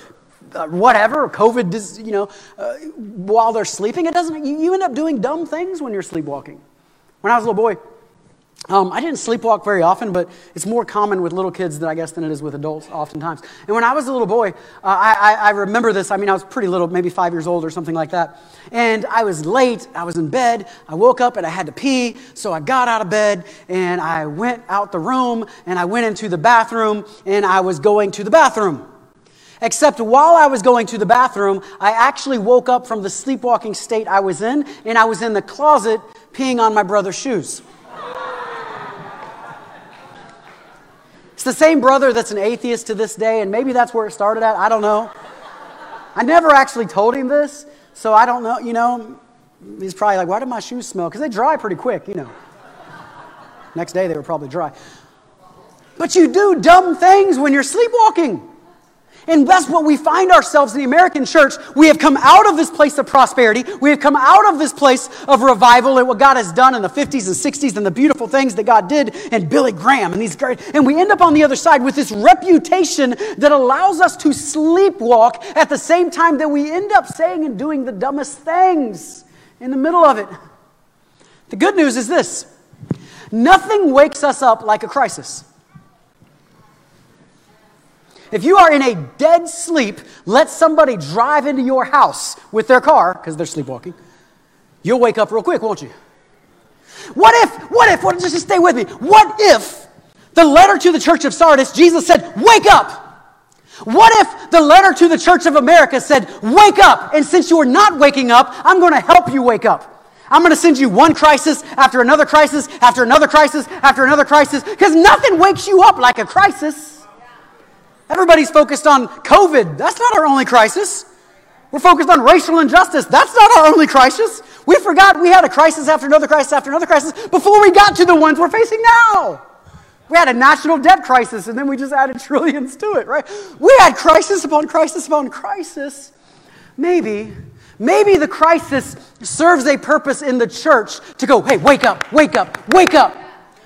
uh, whatever, COVID, you know, uh, while they're sleeping. It doesn't, you end up doing dumb things when you're sleepwalking. When I was a little boy, um, I didn't sleepwalk very often, but it's more common with little kids, than, I guess, than it is with adults oftentimes. And when I was a little boy, uh, I, I, I, remember this. I mean, I was pretty little, maybe five years old or something like that. And I was late. I was in bed. I woke up and I had to pee. So I got out of bed and I went out the room and I went into the bathroom and I was going to the bathroom. Except while I was going to the bathroom, I actually woke up from the sleepwalking state I was in and I was in the closet peeing on my brother's shoes. It's the same brother that's an atheist to this day, and maybe that's where it started at. I don't know. I never actually told him this, so I don't know. You know, he's probably like, why do my shoes smell? Because they dry pretty quick, you know. Next day, they were probably dry. But you do dumb things when you're sleepwalking. And that's what we find ourselves in the American church. We have come out of this place of prosperity. We have come out of this place of revival and what God has done in the 50s and 60s and the beautiful things that God did and Billy Graham and these great. And we end up on the other side with this reputation that allows us to sleepwalk at the same time that we end up saying and doing the dumbest things in the middle of it. The good news is this nothing wakes us up like a crisis. If you are in a dead sleep, let somebody drive into your house with their car, because they're sleepwalking, you'll wake up real quick, won't you? What if, what if, what, just stay with me. What if the letter to the church of Sardis, Jesus said, Wake up! What if the letter to the church of America said, Wake up! And since you are not waking up, I'm going to help you wake up. I'm going to send you one crisis after another crisis after another crisis after another crisis because nothing wakes you up like a crisis. Everybody's focused on COVID. That's not our only crisis. We're focused on racial injustice. That's not our only crisis. We forgot we had a crisis after another crisis after another crisis before we got to the ones we're facing now. We had a national debt crisis and then we just added [laughs] trillions to it, right? We had crisis upon crisis upon crisis. Maybe, maybe the crisis serves a purpose in the church to go, hey, wake up, wake up, wake up,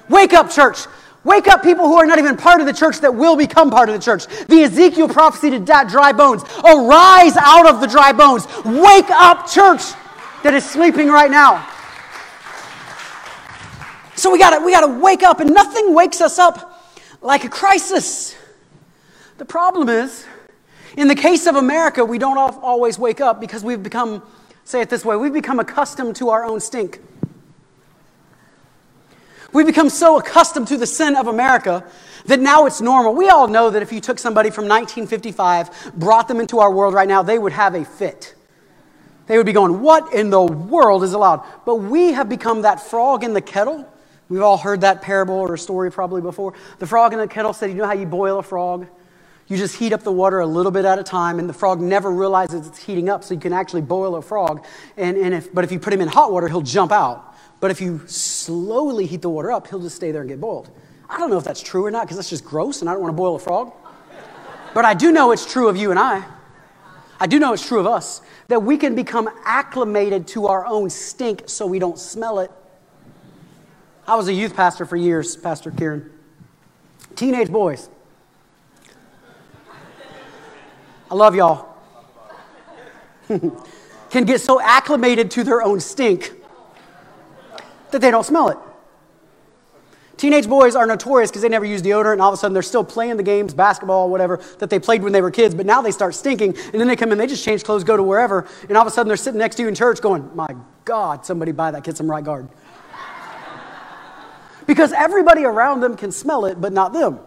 wake up, church. Wake up people who are not even part of the church that will become part of the church. The Ezekiel prophecy to dry bones. Arise out of the dry bones. Wake up, church that is sleeping right now. So we gotta, we gotta wake up, and nothing wakes us up like a crisis. The problem is, in the case of America, we don't always wake up because we've become, say it this way, we've become accustomed to our own stink. We've become so accustomed to the sin of America that now it's normal. We all know that if you took somebody from 1955, brought them into our world right now, they would have a fit. They would be going, What in the world is allowed? But we have become that frog in the kettle. We've all heard that parable or story probably before. The frog in the kettle said, You know how you boil a frog? You just heat up the water a little bit at a time, and the frog never realizes it's heating up, so you can actually boil a frog. And, and if, but if you put him in hot water, he'll jump out. But if you slowly heat the water up, he'll just stay there and get boiled. I don't know if that's true or not because that's just gross and I don't want to boil a frog. But I do know it's true of you and I. I do know it's true of us that we can become acclimated to our own stink so we don't smell it. I was a youth pastor for years, Pastor Kieran. Teenage boys. I love y'all. [laughs] can get so acclimated to their own stink that they don't smell it. Teenage boys are notorious because they never use deodorant, and all of a sudden they're still playing the games, basketball, whatever, that they played when they were kids, but now they start stinking, and then they come in, they just change clothes, go to wherever, and all of a sudden they're sitting next to you in church going, My God, somebody buy that kid some right guard. [laughs] because everybody around them can smell it, but not them.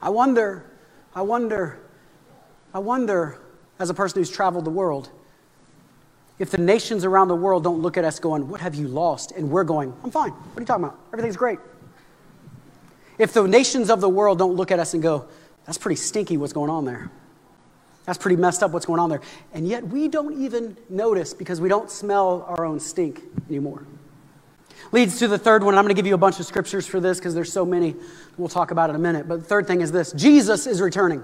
I wonder, I wonder, I wonder, as a person who's traveled the world, if the nations around the world don't look at us going, What have you lost? And we're going, I'm fine. What are you talking about? Everything's great. If the nations of the world don't look at us and go, That's pretty stinky what's going on there. That's pretty messed up what's going on there. And yet we don't even notice because we don't smell our own stink anymore. Leads to the third one. I'm going to give you a bunch of scriptures for this because there's so many. We'll talk about it in a minute. But the third thing is this Jesus is returning.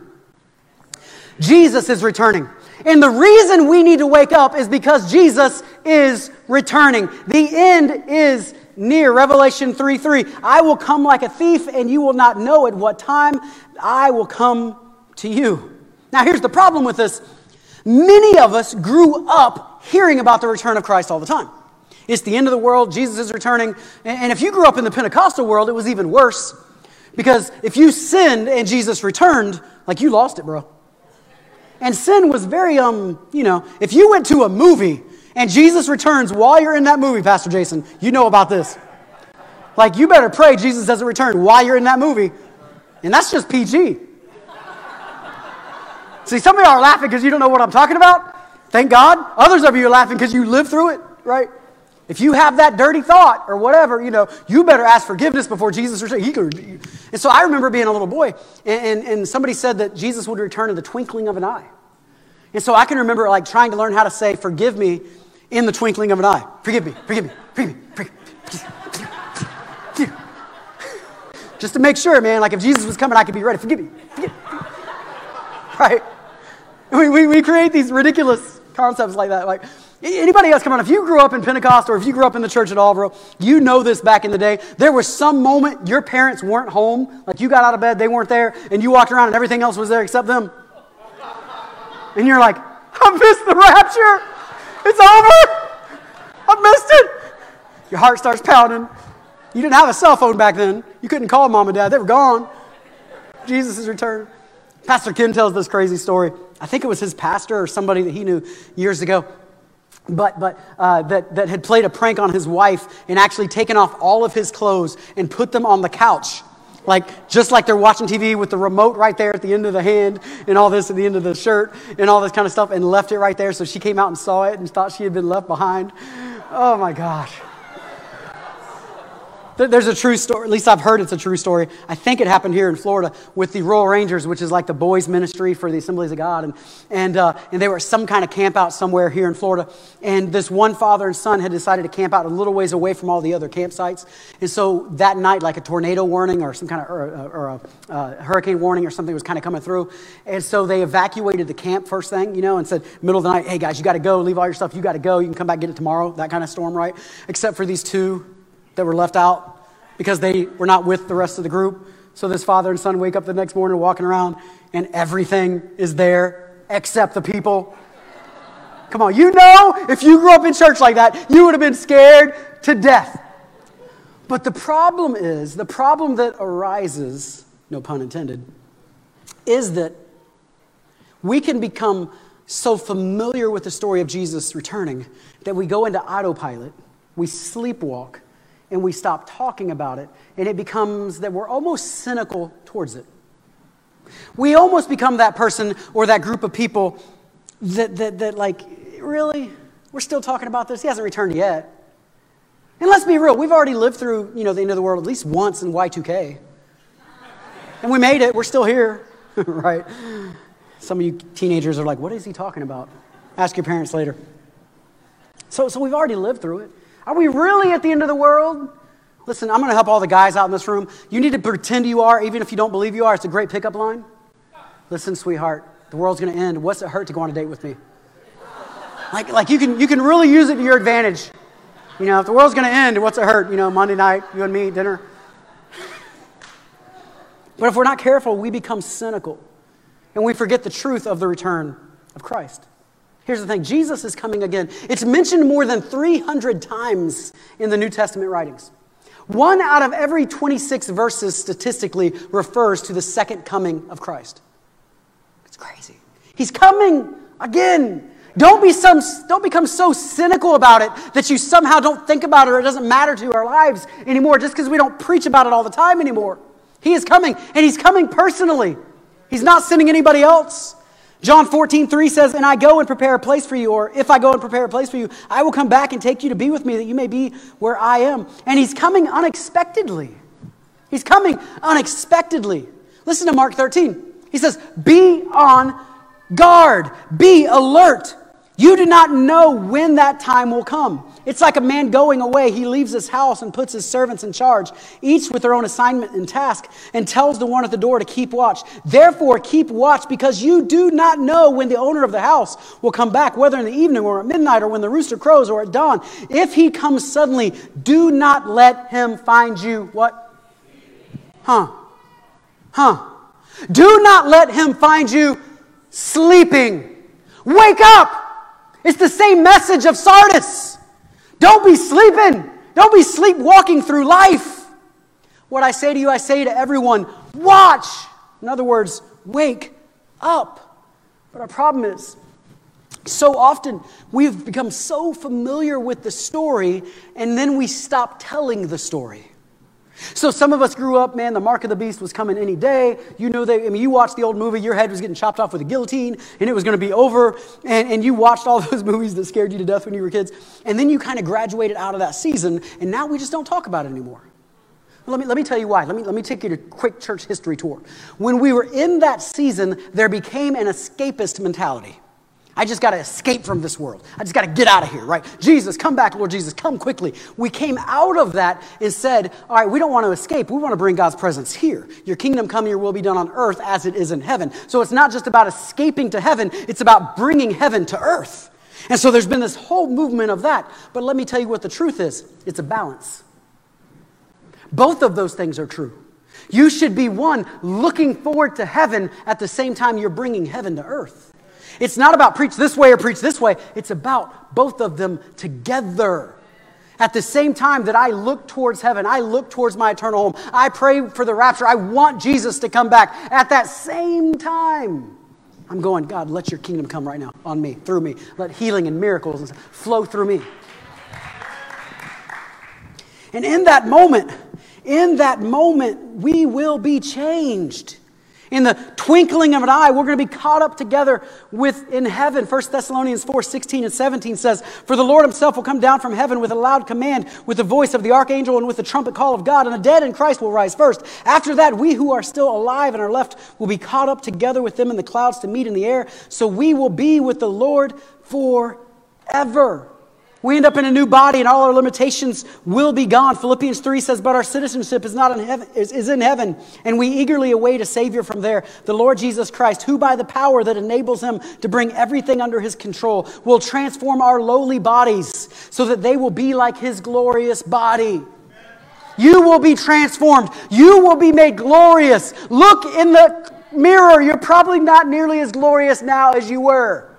Jesus is returning. And the reason we need to wake up is because Jesus is returning. The end is near. Revelation 3 3. I will come like a thief, and you will not know at what time I will come to you. Now, here's the problem with this many of us grew up hearing about the return of Christ all the time. It's the end of the world, Jesus is returning. And if you grew up in the Pentecostal world, it was even worse. Because if you sinned and Jesus returned, like you lost it, bro. And sin was very, um, you know, if you went to a movie and Jesus returns while you're in that movie, Pastor Jason, you know about this. Like, you better pray Jesus doesn't return while you're in that movie. And that's just PG. See, some of you are laughing because you don't know what I'm talking about. Thank God. Others of you are laughing because you lived through it, right? If you have that dirty thought or whatever, you know, you better ask forgiveness before Jesus returns. And so I remember being a little boy, and, and, and somebody said that Jesus would return in the twinkling of an eye. And so I can remember like trying to learn how to say, forgive me in the twinkling of an eye. Forgive me, forgive me, forgive me, forgive me. Just to make sure, man, like if Jesus was coming, I could be ready. Forgive me, forgive me. [laughs] Right? We, we, we create these ridiculous concepts like that. Like, Anybody else, come on, if you grew up in Pentecost or if you grew up in the church at all, bro, you know this back in the day. There was some moment your parents weren't home, like you got out of bed, they weren't there, and you walked around and everything else was there except them. And you're like, I missed the rapture. It's over. I missed it. Your heart starts pounding. You didn't have a cell phone back then. You couldn't call mom and dad, they were gone. Jesus is returned. Pastor Ken tells this crazy story. I think it was his pastor or somebody that he knew years ago but, but uh, that, that had played a prank on his wife and actually taken off all of his clothes and put them on the couch. Like, just like they're watching TV with the remote right there at the end of the hand and all this at the end of the shirt and all this kind of stuff and left it right there. So she came out and saw it and thought she had been left behind. Oh my gosh. There's a true story, at least I've heard it's a true story. I think it happened here in Florida with the Royal Rangers, which is like the boys' ministry for the Assemblies of God. And, and, uh, and they were some kind of camp out somewhere here in Florida. And this one father and son had decided to camp out a little ways away from all the other campsites. And so that night, like a tornado warning or some kind of or, or a uh, hurricane warning or something was kind of coming through. And so they evacuated the camp first thing, you know, and said, middle of the night, hey guys, you got to go, leave all your stuff, you got to go, you can come back get it tomorrow, that kind of storm, right? Except for these two that were left out because they were not with the rest of the group. So this father and son wake up the next morning walking around and everything is there except the people. Come on, you know, if you grew up in church like that, you would have been scared to death. But the problem is, the problem that arises, no pun intended, is that we can become so familiar with the story of Jesus returning that we go into autopilot, we sleepwalk, and we stop talking about it, and it becomes that we're almost cynical towards it. We almost become that person or that group of people that, that, that like, really? We're still talking about this? He hasn't returned yet. And let's be real, we've already lived through, you know, the end of the world at least once in Y2K. And we made it, we're still here, [laughs] right? Some of you teenagers are like, what is he talking about? Ask your parents later. So, so we've already lived through it. Are we really at the end of the world? Listen, I'm going to help all the guys out in this room. You need to pretend you are, even if you don't believe you are. It's a great pickup line. Listen, sweetheart, the world's going to end. What's it hurt to go on a date with me? Like, like you, can, you can really use it to your advantage. You know, if the world's going to end, what's it hurt? You know, Monday night, you and me, dinner. But if we're not careful, we become cynical and we forget the truth of the return of Christ. Here's the thing Jesus is coming again. It's mentioned more than 300 times in the New Testament writings. One out of every 26 verses statistically refers to the second coming of Christ. It's crazy. He's coming again. Don't, be some, don't become so cynical about it that you somehow don't think about it or it doesn't matter to our lives anymore just because we don't preach about it all the time anymore. He is coming, and He's coming personally. He's not sending anybody else. John 14, 3 says, And I go and prepare a place for you, or if I go and prepare a place for you, I will come back and take you to be with me, that you may be where I am. And He's coming unexpectedly. He's coming unexpectedly. Listen to Mark 13. He says, Be on guard, be alert. You do not know when that time will come. It's like a man going away. He leaves his house and puts his servants in charge, each with their own assignment and task, and tells the one at the door to keep watch. Therefore, keep watch because you do not know when the owner of the house will come back, whether in the evening or at midnight or when the rooster crows or at dawn. If he comes suddenly, do not let him find you what? Huh? Huh? Do not let him find you sleeping. Wake up! It's the same message of Sardis. Don't be sleeping. Don't be sleepwalking through life. What I say to you, I say to everyone watch. In other words, wake up. But our problem is, so often we've become so familiar with the story and then we stop telling the story. So some of us grew up, man, the mark of the beast was coming any day. You know that, I mean, you watched the old movie, your head was getting chopped off with a guillotine, and it was going to be over. And, and you watched all [laughs] those movies that scared you to death when you were kids. And then you kind of graduated out of that season, and now we just don't talk about it anymore. Let me, let me tell you why. Let me, let me take you to a quick church history tour. When we were in that season, there became an escapist mentality. I just got to escape from this world. I just got to get out of here, right? Jesus, come back, Lord Jesus, come quickly. We came out of that and said, all right, we don't want to escape. We want to bring God's presence here. Your kingdom come, your will be done on earth as it is in heaven. So it's not just about escaping to heaven, it's about bringing heaven to earth. And so there's been this whole movement of that. But let me tell you what the truth is it's a balance. Both of those things are true. You should be one looking forward to heaven at the same time you're bringing heaven to earth. It's not about preach this way or preach this way, it's about both of them together. At the same time that I look towards heaven, I look towards my eternal home, I pray for the rapture, I want Jesus to come back. At that same time, I'm going, God, let your kingdom come right now on me, through me. Let healing and miracles flow through me. And in that moment, in that moment, we will be changed. In the twinkling of an eye, we're going to be caught up together with in heaven. 1 Thessalonians 4 16 and 17 says, For the Lord himself will come down from heaven with a loud command, with the voice of the archangel, and with the trumpet call of God, and the dead in Christ will rise first. After that, we who are still alive and are left will be caught up together with them in the clouds to meet in the air. So we will be with the Lord forever. We end up in a new body and all our limitations will be gone. Philippians 3 says, But our citizenship is not in heaven is, is in heaven, and we eagerly await a Savior from there, the Lord Jesus Christ, who by the power that enables him to bring everything under his control will transform our lowly bodies so that they will be like his glorious body. You will be transformed. You will be made glorious. Look in the mirror. You're probably not nearly as glorious now as you were.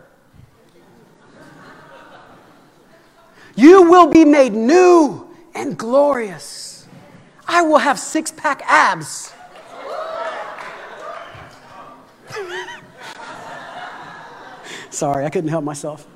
You will be made new and glorious. I will have six pack abs. Sorry, I couldn't help myself.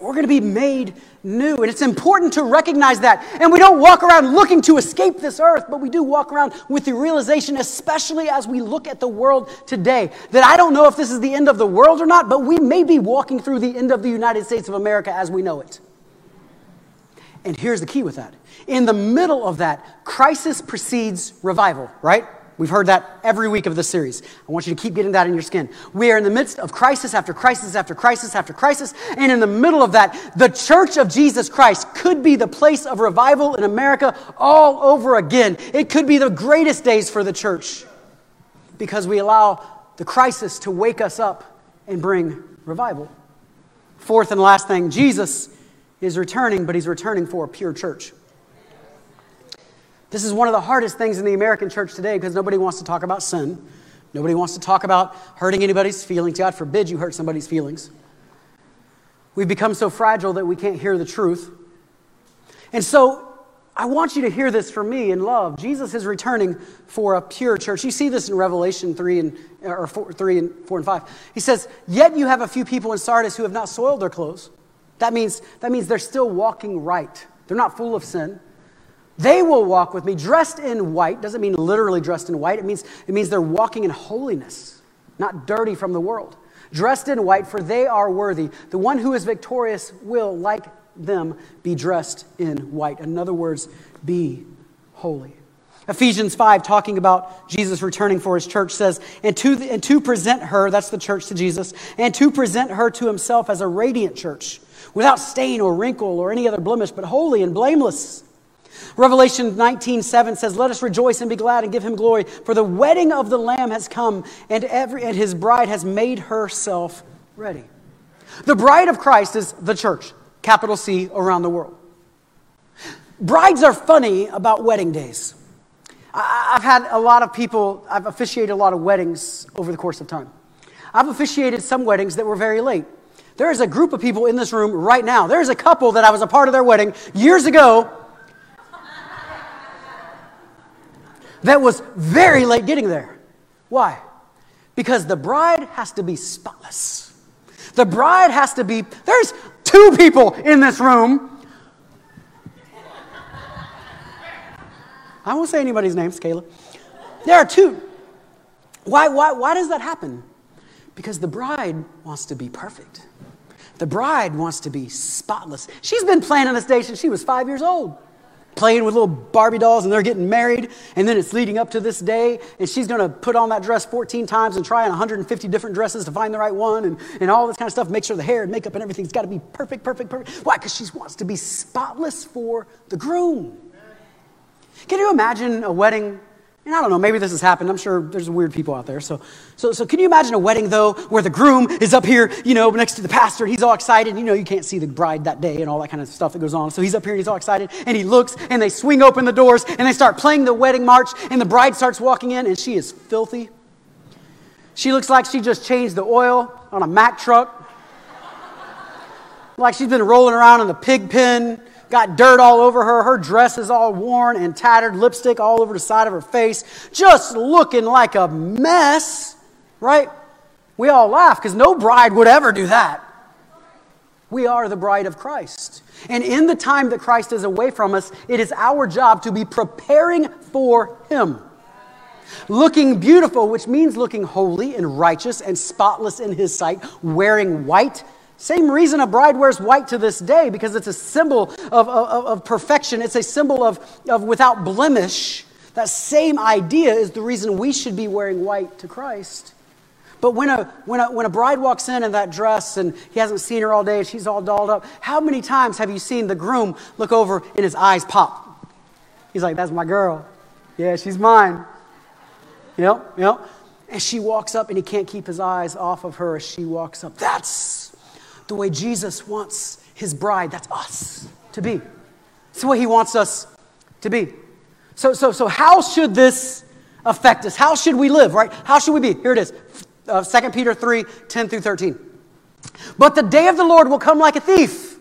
We're going to be made new. And it's important to recognize that. And we don't walk around looking to escape this earth, but we do walk around with the realization, especially as we look at the world today, that I don't know if this is the end of the world or not, but we may be walking through the end of the United States of America as we know it. And here's the key with that. In the middle of that, crisis precedes revival, right? We've heard that every week of this series. I want you to keep getting that in your skin. We are in the midst of crisis after crisis after crisis after crisis. And in the middle of that, the church of Jesus Christ could be the place of revival in America all over again. It could be the greatest days for the church because we allow the crisis to wake us up and bring revival. Fourth and last thing Jesus is returning, but he's returning for a pure church. This is one of the hardest things in the American church today because nobody wants to talk about sin. Nobody wants to talk about hurting anybody's feelings. God forbid you hurt somebody's feelings. We've become so fragile that we can't hear the truth. And so I want you to hear this from me in love. Jesus is returning for a pure church. You see this in Revelation 3 and or 4, 3 and 4 and 5. He says, "Yet you have a few people in Sardis who have not soiled their clothes." That means that means they're still walking right. They're not full of sin. They will walk with me dressed in white. Doesn't mean literally dressed in white. It means, it means they're walking in holiness, not dirty from the world. Dressed in white, for they are worthy. The one who is victorious will, like them, be dressed in white. In other words, be holy. Ephesians 5, talking about Jesus returning for his church, says, and to, and to present her, that's the church to Jesus, and to present her to himself as a radiant church, without stain or wrinkle or any other blemish, but holy and blameless. Revelation 19, 7 says, Let us rejoice and be glad and give him glory, for the wedding of the Lamb has come, and, every, and his bride has made herself ready. The bride of Christ is the church, capital C, around the world. Brides are funny about wedding days. I've had a lot of people, I've officiated a lot of weddings over the course of time. I've officiated some weddings that were very late. There is a group of people in this room right now. There's a couple that I was a part of their wedding years ago that was very late getting there. Why? Because the bride has to be spotless. The bride has to be, there's two people in this room I won't say anybody's names, Kayla. There are two. Why, why, why does that happen? Because the bride wants to be perfect. The bride wants to be spotless. She's been playing on the station she was five years old, playing with little Barbie dolls, and they're getting married. And then it's leading up to this day, and she's going to put on that dress 14 times and try on 150 different dresses to find the right one, and, and all this kind of stuff. Make sure the hair and makeup and everything's got to be perfect, perfect, perfect. Why? Because she wants to be spotless for the groom. Can you imagine a wedding? And I don't know, maybe this has happened. I'm sure there's weird people out there. So, so, so can you imagine a wedding, though, where the groom is up here, you know, next to the pastor, and he's all excited. You know, you can't see the bride that day and all that kind of stuff that goes on. So he's up here and he's all excited, and he looks, and they swing open the doors, and they start playing the wedding march, and the bride starts walking in, and she is filthy. She looks like she just changed the oil on a Mack truck. like she's been rolling around in the pig pen got dirt all over her. Her dress is all worn and tattered, lipstick all over the side of her face, just looking like a mess, right? We all laugh because no bride would ever do that. We are the bride of Christ. And in the time that Christ is away from us, it is our job to be preparing for Him. Looking beautiful, which means looking holy and righteous and spotless in His sight, wearing white same reason a bride wears white to this day, because it's a symbol of, of, of, perfection. It's a symbol of, of without blemish. That same idea is the reason we should be wearing white to Christ. But when a, when, a, when a bride walks in in that dress and he hasn't seen her all day, and she's all dolled up, how many times have you seen the groom look over and his eyes pop? He's like, That's my girl. Yeah, she's mine. Yep, yep. And she walks up and he can't keep his eyes off of her as she walks up. That's the way Jesus wants his bride, that's us, to be. It's the way he wants us to be. So, so, so how should this affect us? How should we live, right? How should we be? Here it is uh, 2 Peter 3 10 through 13. But the day of the Lord will come like a thief.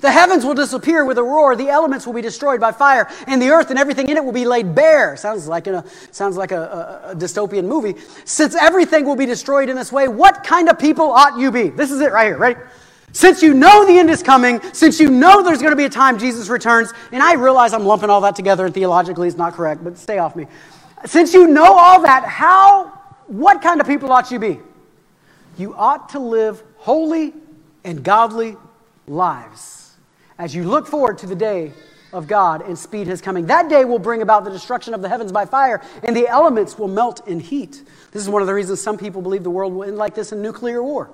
The heavens will disappear with a roar, the elements will be destroyed by fire, and the earth and everything in it will be laid bare. Sounds like, a, sounds like a, a, a dystopian movie. Since everything will be destroyed in this way, what kind of people ought you be? This is it right here, ready? Since you know the end is coming, since you know there's going to be a time Jesus returns, and I realize I'm lumping all that together and theologically it's not correct, but stay off me. Since you know all that, how, what kind of people ought you be? You ought to live holy and godly lives as you look forward to the day of God and speed his coming. That day will bring about the destruction of the heavens by fire, and the elements will melt in heat. This is one of the reasons some people believe the world will end like this in nuclear war.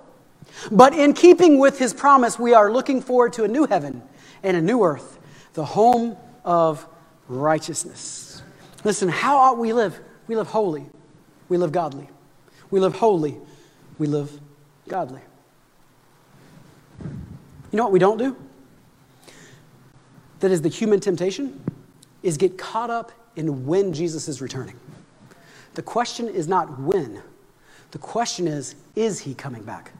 But in keeping with his promise, we are looking forward to a new heaven and a new earth, the home of righteousness. Listen, how ought we live? We live holy, we live godly. We live holy, we live godly. You know what we don't do? That is the human temptation, is get caught up in when Jesus is returning. The question is not when, the question is, is he coming back?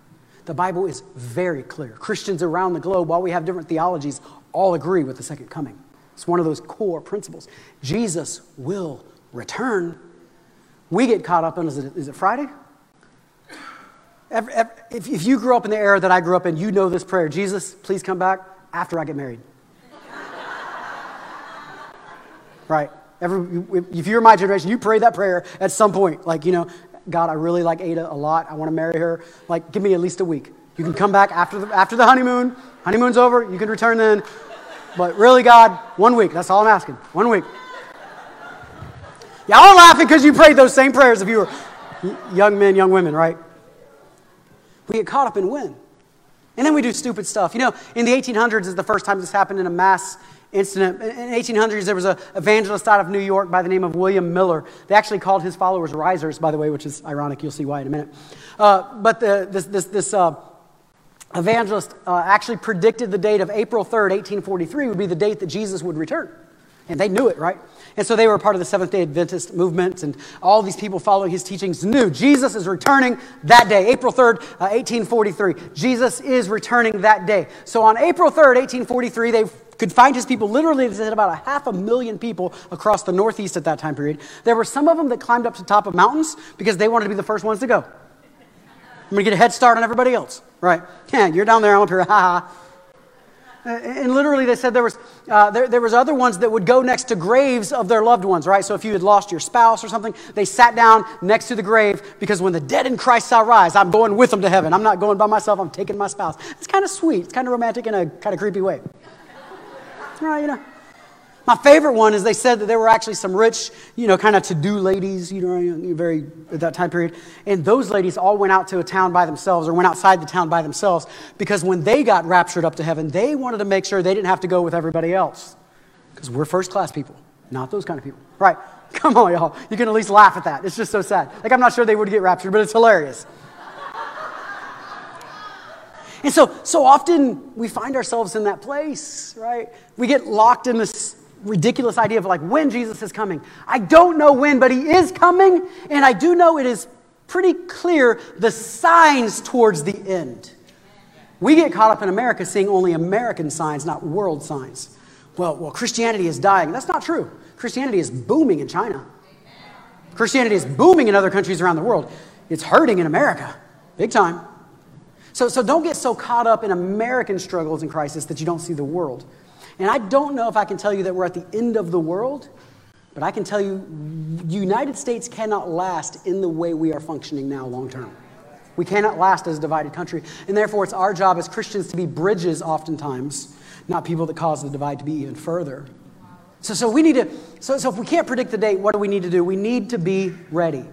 The Bible is very clear. Christians around the globe, while we have different theologies, all agree with the second coming. It's one of those core principles. Jesus will return. We get caught up in is it, is it Friday? Every, every, if, if you grew up in the era that I grew up in, you know this prayer Jesus, please come back after I get married. [laughs] right? Every, if you're my generation, you pray that prayer at some point. Like, you know, God, I really like Ada a lot. I want to marry her. Like, give me at least a week. You can come back after the, after the honeymoon. Honeymoon's over. You can return then. But really, God, one week. That's all I'm asking. One week. Y'all are laughing because you prayed those same prayers if you were young men, young women, right? We get caught up in when. And then we do stupid stuff. You know, in the 1800s is the first time this happened in a mass incident. In 1800s, there was an evangelist out of New York by the name of William Miller. They actually called his followers risers, by the way, which is ironic. You'll see why in a minute. Uh, but the, this, this, this uh, evangelist uh, actually predicted the date of April 3rd, 1843 would be the date that Jesus would return. And they knew it, right? And so they were part of the Seventh day Adventist movement, and all these people following his teachings knew Jesus is returning that day, April 3rd, uh, 1843. Jesus is returning that day. So on April 3rd, 1843, they could find his people. Literally, they said about a half a million people across the Northeast at that time period. There were some of them that climbed up to the top of mountains because they wanted to be the first ones to go. I'm going to get a head start on everybody else. Right. Yeah, you're down there, I'm up here. Ha ha. And literally, they said there was, uh, there, there was other ones that would go next to graves of their loved ones, right? So if you had lost your spouse or something, they sat down next to the grave because when the dead in Christ shall rise, I'm going with them to heaven. I'm not going by myself, I'm taking my spouse. It's kind of sweet. It's kind of romantic in a kind of creepy way. Right, you know. My favorite one is they said that there were actually some rich, you know, kind of to do ladies, you know, very at that time period. And those ladies all went out to a town by themselves or went outside the town by themselves because when they got raptured up to heaven, they wanted to make sure they didn't have to go with everybody else. Because we're first class people, not those kind of people. Right. [laughs] Come on, y'all. You can at least laugh at that. It's just so sad. Like, I'm not sure they would get raptured, but it's hilarious. And so, so often we find ourselves in that place, right? We get locked in this ridiculous idea of like when Jesus is coming. I don't know when, but he is coming, and I do know it is pretty clear the signs towards the end. We get caught up in America seeing only American signs, not world signs. Well, well, Christianity is dying. That's not true. Christianity is booming in China. Christianity is booming in other countries around the world. It's hurting in America, big time. So, so don't get so caught up in American struggles and crisis that you don't see the world. And I don't know if I can tell you that we're at the end of the world, but I can tell you the United States cannot last in the way we are functioning now long term. We cannot last as a divided country. And therefore, it's our job as Christians to be bridges oftentimes, not people that cause the divide to be even further. So, so we need to, so, so if we can't predict the date, what do we need to do? We need to be ready.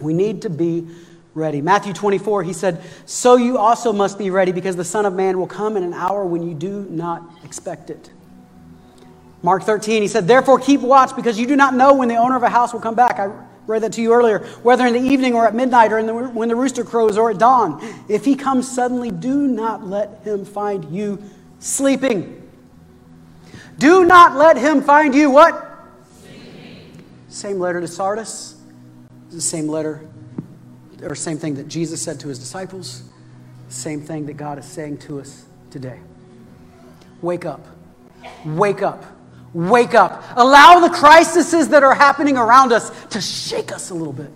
We need to be ready. Matthew 24, he said, So you also must be ready because the Son of Man will come in an hour when you do not expect it. Mark 13, he said, Therefore keep watch because you do not know when the owner of a house will come back. I read that to you earlier. Whether in the evening or at midnight or the, when the rooster crows or at dawn. If he comes suddenly, do not let him find you sleeping. Do not let him find you what? Same letter to Sardis. The same letter or same thing that Jesus said to his disciples, same thing that God is saying to us today. Wake up. Wake up. Wake up. Allow the crises that are happening around us to shake us a little bit,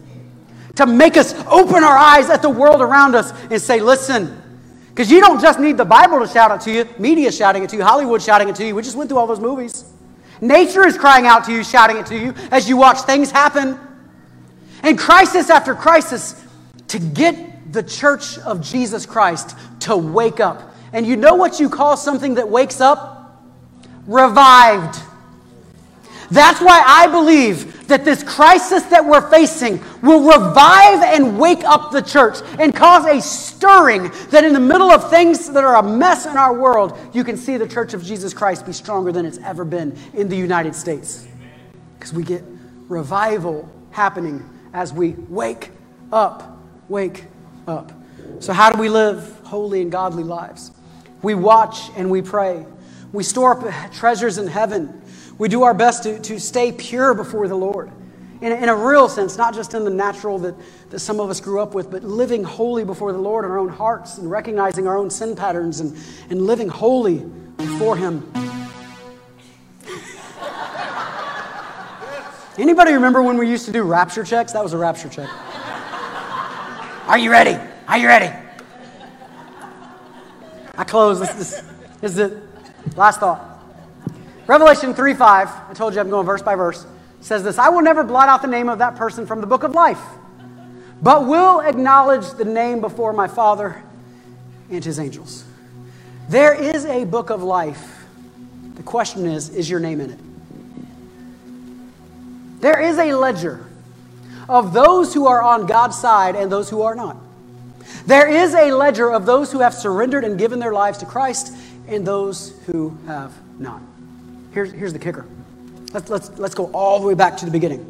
to make us open our eyes at the world around us and say, listen, because you don't just need the Bible to shout it to you, media shouting it to you, Hollywood shouting it to you. We just went through all those movies. Nature is crying out to you, shouting it to you as you watch things happen. And crisis after crisis to get the church of Jesus Christ to wake up. And you know what you call something that wakes up? Revived. That's why I believe that this crisis that we're facing will revive and wake up the church and cause a stirring that in the middle of things that are a mess in our world, you can see the church of Jesus Christ be stronger than it's ever been in the United States. Because we get revival happening as we wake up wake up. So, how do we live holy and godly lives? We watch and we pray. We store up treasures in heaven. We do our best to, to stay pure before the Lord. In a, in a real sense, not just in the natural that, that some of us grew up with, but living holy before the Lord in our own hearts and recognizing our own sin patterns and, and living holy before Him. [laughs] Anybody remember when we used to do rapture checks? That was a rapture check. Are you ready? Are you ready? I close. This, this, this is it. Last thought. Revelation 3 5, I told you I'm going verse by verse, says this I will never blot out the name of that person from the book of life, but will acknowledge the name before my Father and his angels. There is a book of life. The question is, is your name in it? There is a ledger of those who are on God's side and those who are not. There is a ledger of those who have surrendered and given their lives to Christ and those who have not. Here's, here's the kicker. Let's, let's, let's go all the way back to the beginning.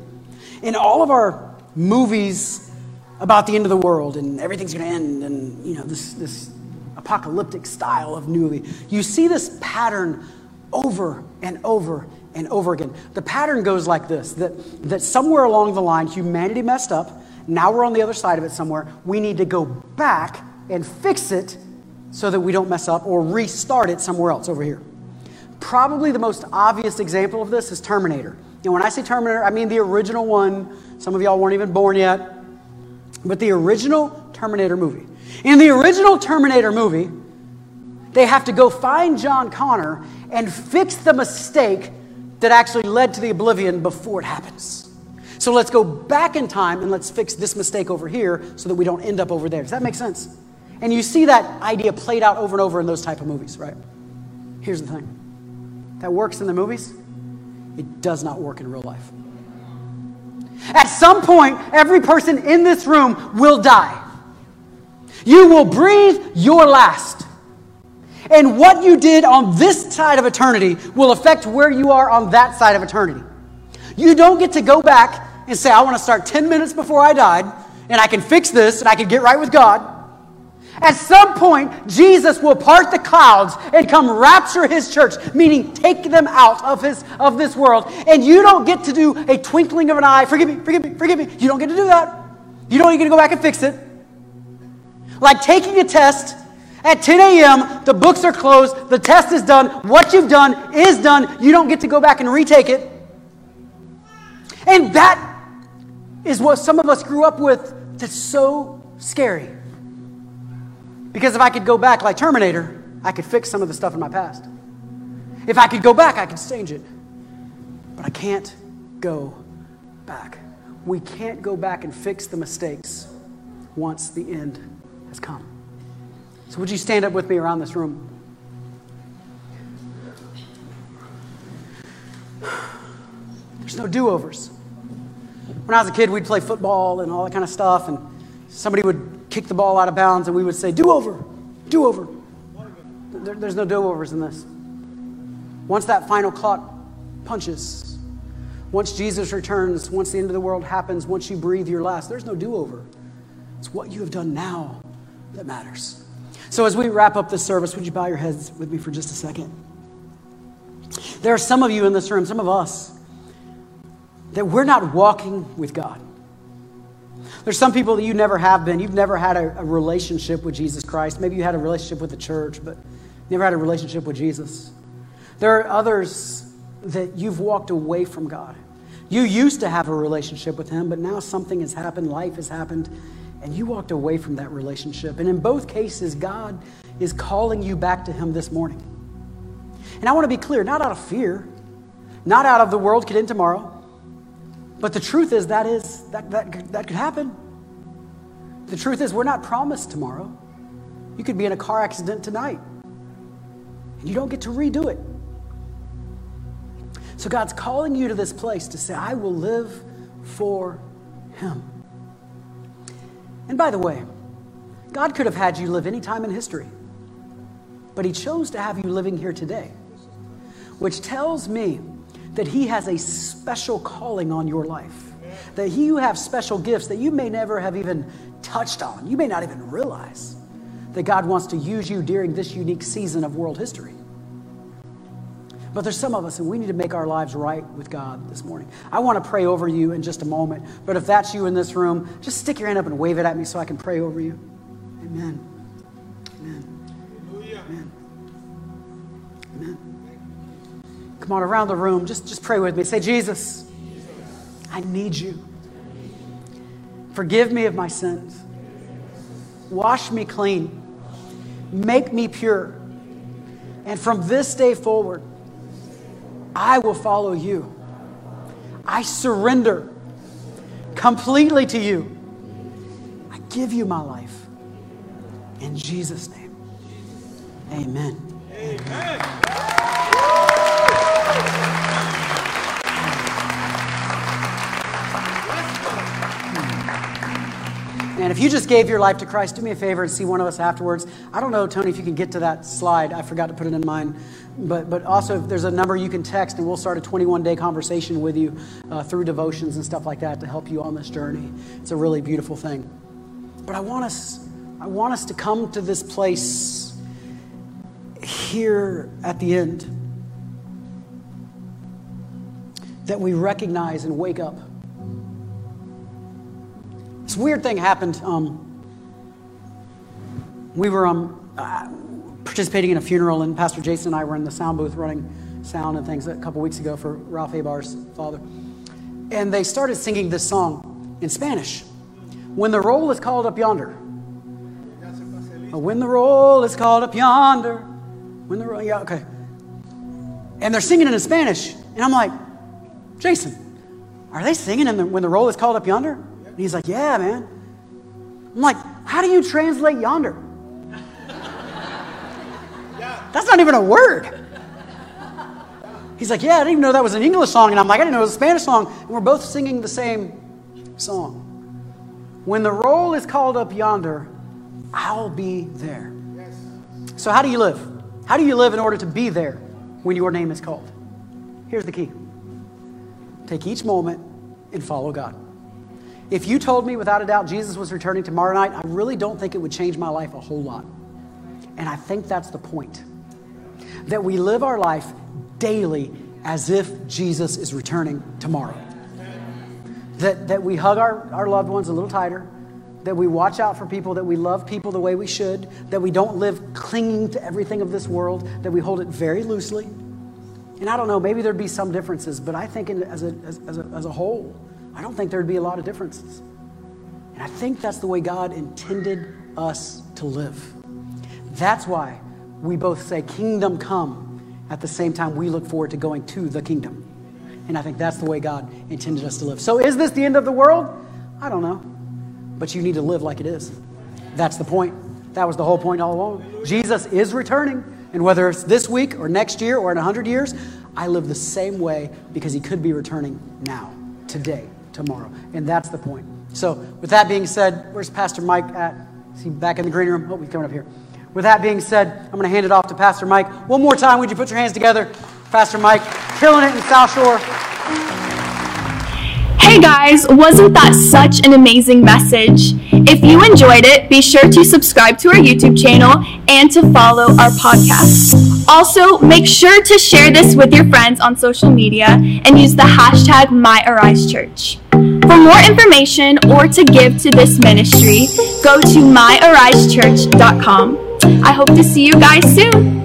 In all of our movies about the end of the world and everything's going to end and, you know, this, this apocalyptic style of movie, you see this pattern over and over and over again. The pattern goes like this that, that somewhere along the line, humanity messed up. Now we're on the other side of it somewhere. We need to go back and fix it so that we don't mess up or restart it somewhere else over here. Probably the most obvious example of this is Terminator. And when I say Terminator, I mean the original one. Some of y'all weren't even born yet. But the original Terminator movie. In the original Terminator movie, they have to go find John Connor and fix the mistake that actually led to the oblivion before it happens. So let's go back in time and let's fix this mistake over here so that we don't end up over there. Does that make sense? And you see that idea played out over and over in those type of movies, right? Here's the thing. That works in the movies, it does not work in real life. At some point, every person in this room will die. You will breathe your last. And what you did on this side of eternity will affect where you are on that side of eternity. You don't get to go back and say, I want to start 10 minutes before I died, and I can fix this, and I can get right with God. At some point, Jesus will part the clouds and come rapture his church, meaning take them out of, his, of this world. And you don't get to do a twinkling of an eye. Forgive me, forgive me, forgive me. You don't get to do that. You don't get to go back and fix it. Like taking a test at 10 a.m., the books are closed, the test is done, what you've done is done. You don't get to go back and retake it. And that is what some of us grew up with that's so scary. Because if I could go back like Terminator, I could fix some of the stuff in my past. If I could go back, I could change it. But I can't go back. We can't go back and fix the mistakes once the end has come. So, would you stand up with me around this room? There's no do overs. When I was a kid, we'd play football and all that kind of stuff, and somebody would kick the ball out of bounds, and we would say, Do over, do over. There, there's no do overs in this. Once that final clock punches, once Jesus returns, once the end of the world happens, once you breathe your last, there's no do over. It's what you have done now that matters. So, as we wrap up this service, would you bow your heads with me for just a second? There are some of you in this room, some of us, that we're not walking with God. There's some people that you never have been. You've never had a, a, relationship with Jesus Christ. Maybe you had a relationship with the church, but never had a relationship with Jesus. There are others that you've walked away from God. You used to have a relationship with Him, but now something has happened, life has happened, and you walked away from that relationship. And in both cases, God is calling you back to Him this morning. And I want to be clear not out of fear, not out of the world could end tomorrow. But the truth is that is that, that, that could happen. The truth is we're not promised tomorrow. You could be in a car accident tonight. And you don't get to redo it. So God's calling you to this place to say, I will live for him. And by the way, God could have had you live any time in history, but He chose to have you living here today, which tells me that He has a special calling on your life. That you have special gifts that you may never have even touched on. You may not even realize that God wants to use you during this unique season of world history. But there's some of us, and we need to make our lives right with God this morning. I want to pray over you in just a moment. But if that's you in this room, just stick your hand up and wave it at me so I can pray over you. Amen. Amen. Amen. Amen. Come on, around the room, just, just pray with me. Say, Jesus, I need you. Forgive me of my sins. Wash me clean. Make me pure. And from this day forward, I will follow you. I surrender completely to you. I give you my life. In Jesus' name. Amen. Amen. And if you just gave your life to Christ, do me a favor and see one of us afterwards. I don't know, Tony, if you can get to that slide. I forgot to put it in mine. But, but also, if there's a number you can text, and we'll start a 21 day conversation with you uh, through devotions and stuff like that to help you on this journey. It's a really beautiful thing. But I want us, I want us to come to this place here at the end that we recognize and wake up this weird thing happened. Um, we were um, uh, participating in a funeral, and Pastor Jason and I were in the sound booth running sound and things a couple weeks ago for Ralph Abar's father. And they started singing this song in Spanish. When the roll is called up yonder. When the roll is called up yonder. When the roll, yeah, okay. And they're singing it in Spanish. And I'm like, Jason, are they singing in the, when the roll is called up yonder? And he's like, Yeah, man. I'm like, How do you translate yonder? That's not even a word. He's like, Yeah, I didn't even know that was an English song. And I'm like, I didn't know it was a Spanish song. And we're both singing the same song. When the roll is called up yonder, I'll be there. So, how do you live? How do you live in order to be there when your name is called? Here's the key take each moment and follow God. If you told me without a doubt Jesus was returning tomorrow night, I really don't think it would change my life a whole lot. And I think that's the point. That we live our life daily as if Jesus is returning tomorrow. That, that we hug our, our loved ones a little tighter, that we watch out for people, that we love people the way we should, that we don't live clinging to everything of this world, that we hold it very loosely. And I don't know, maybe there'd be some differences, but I think in, as, a, as, as, a, as a whole, I don't think there'd be a lot of differences. And I think that's the way God intended us to live. That's why we both say, Kingdom come, at the same time we look forward to going to the kingdom. And I think that's the way God intended us to live. So, is this the end of the world? I don't know. But you need to live like it is. That's the point. That was the whole point all along. Jesus is returning. And whether it's this week or next year or in 100 years, I live the same way because he could be returning now, today tomorrow. And that's the point. So, with that being said, where's Pastor Mike at? Is he back in the green room? Oh, he's coming up here. With that being said, I'm going to hand it off to Pastor Mike. One more time, would you put your hands together? Pastor Mike, killing it in South Shore. Hey guys, wasn't that such an amazing message? If you enjoyed it, be sure to subscribe to our YouTube channel and to follow our podcast. Also, make sure to share this with your friends on social media and use the hashtag MyAriseChurch. For more information or to give to this ministry, go to myarisechurch.com. I hope to see you guys soon.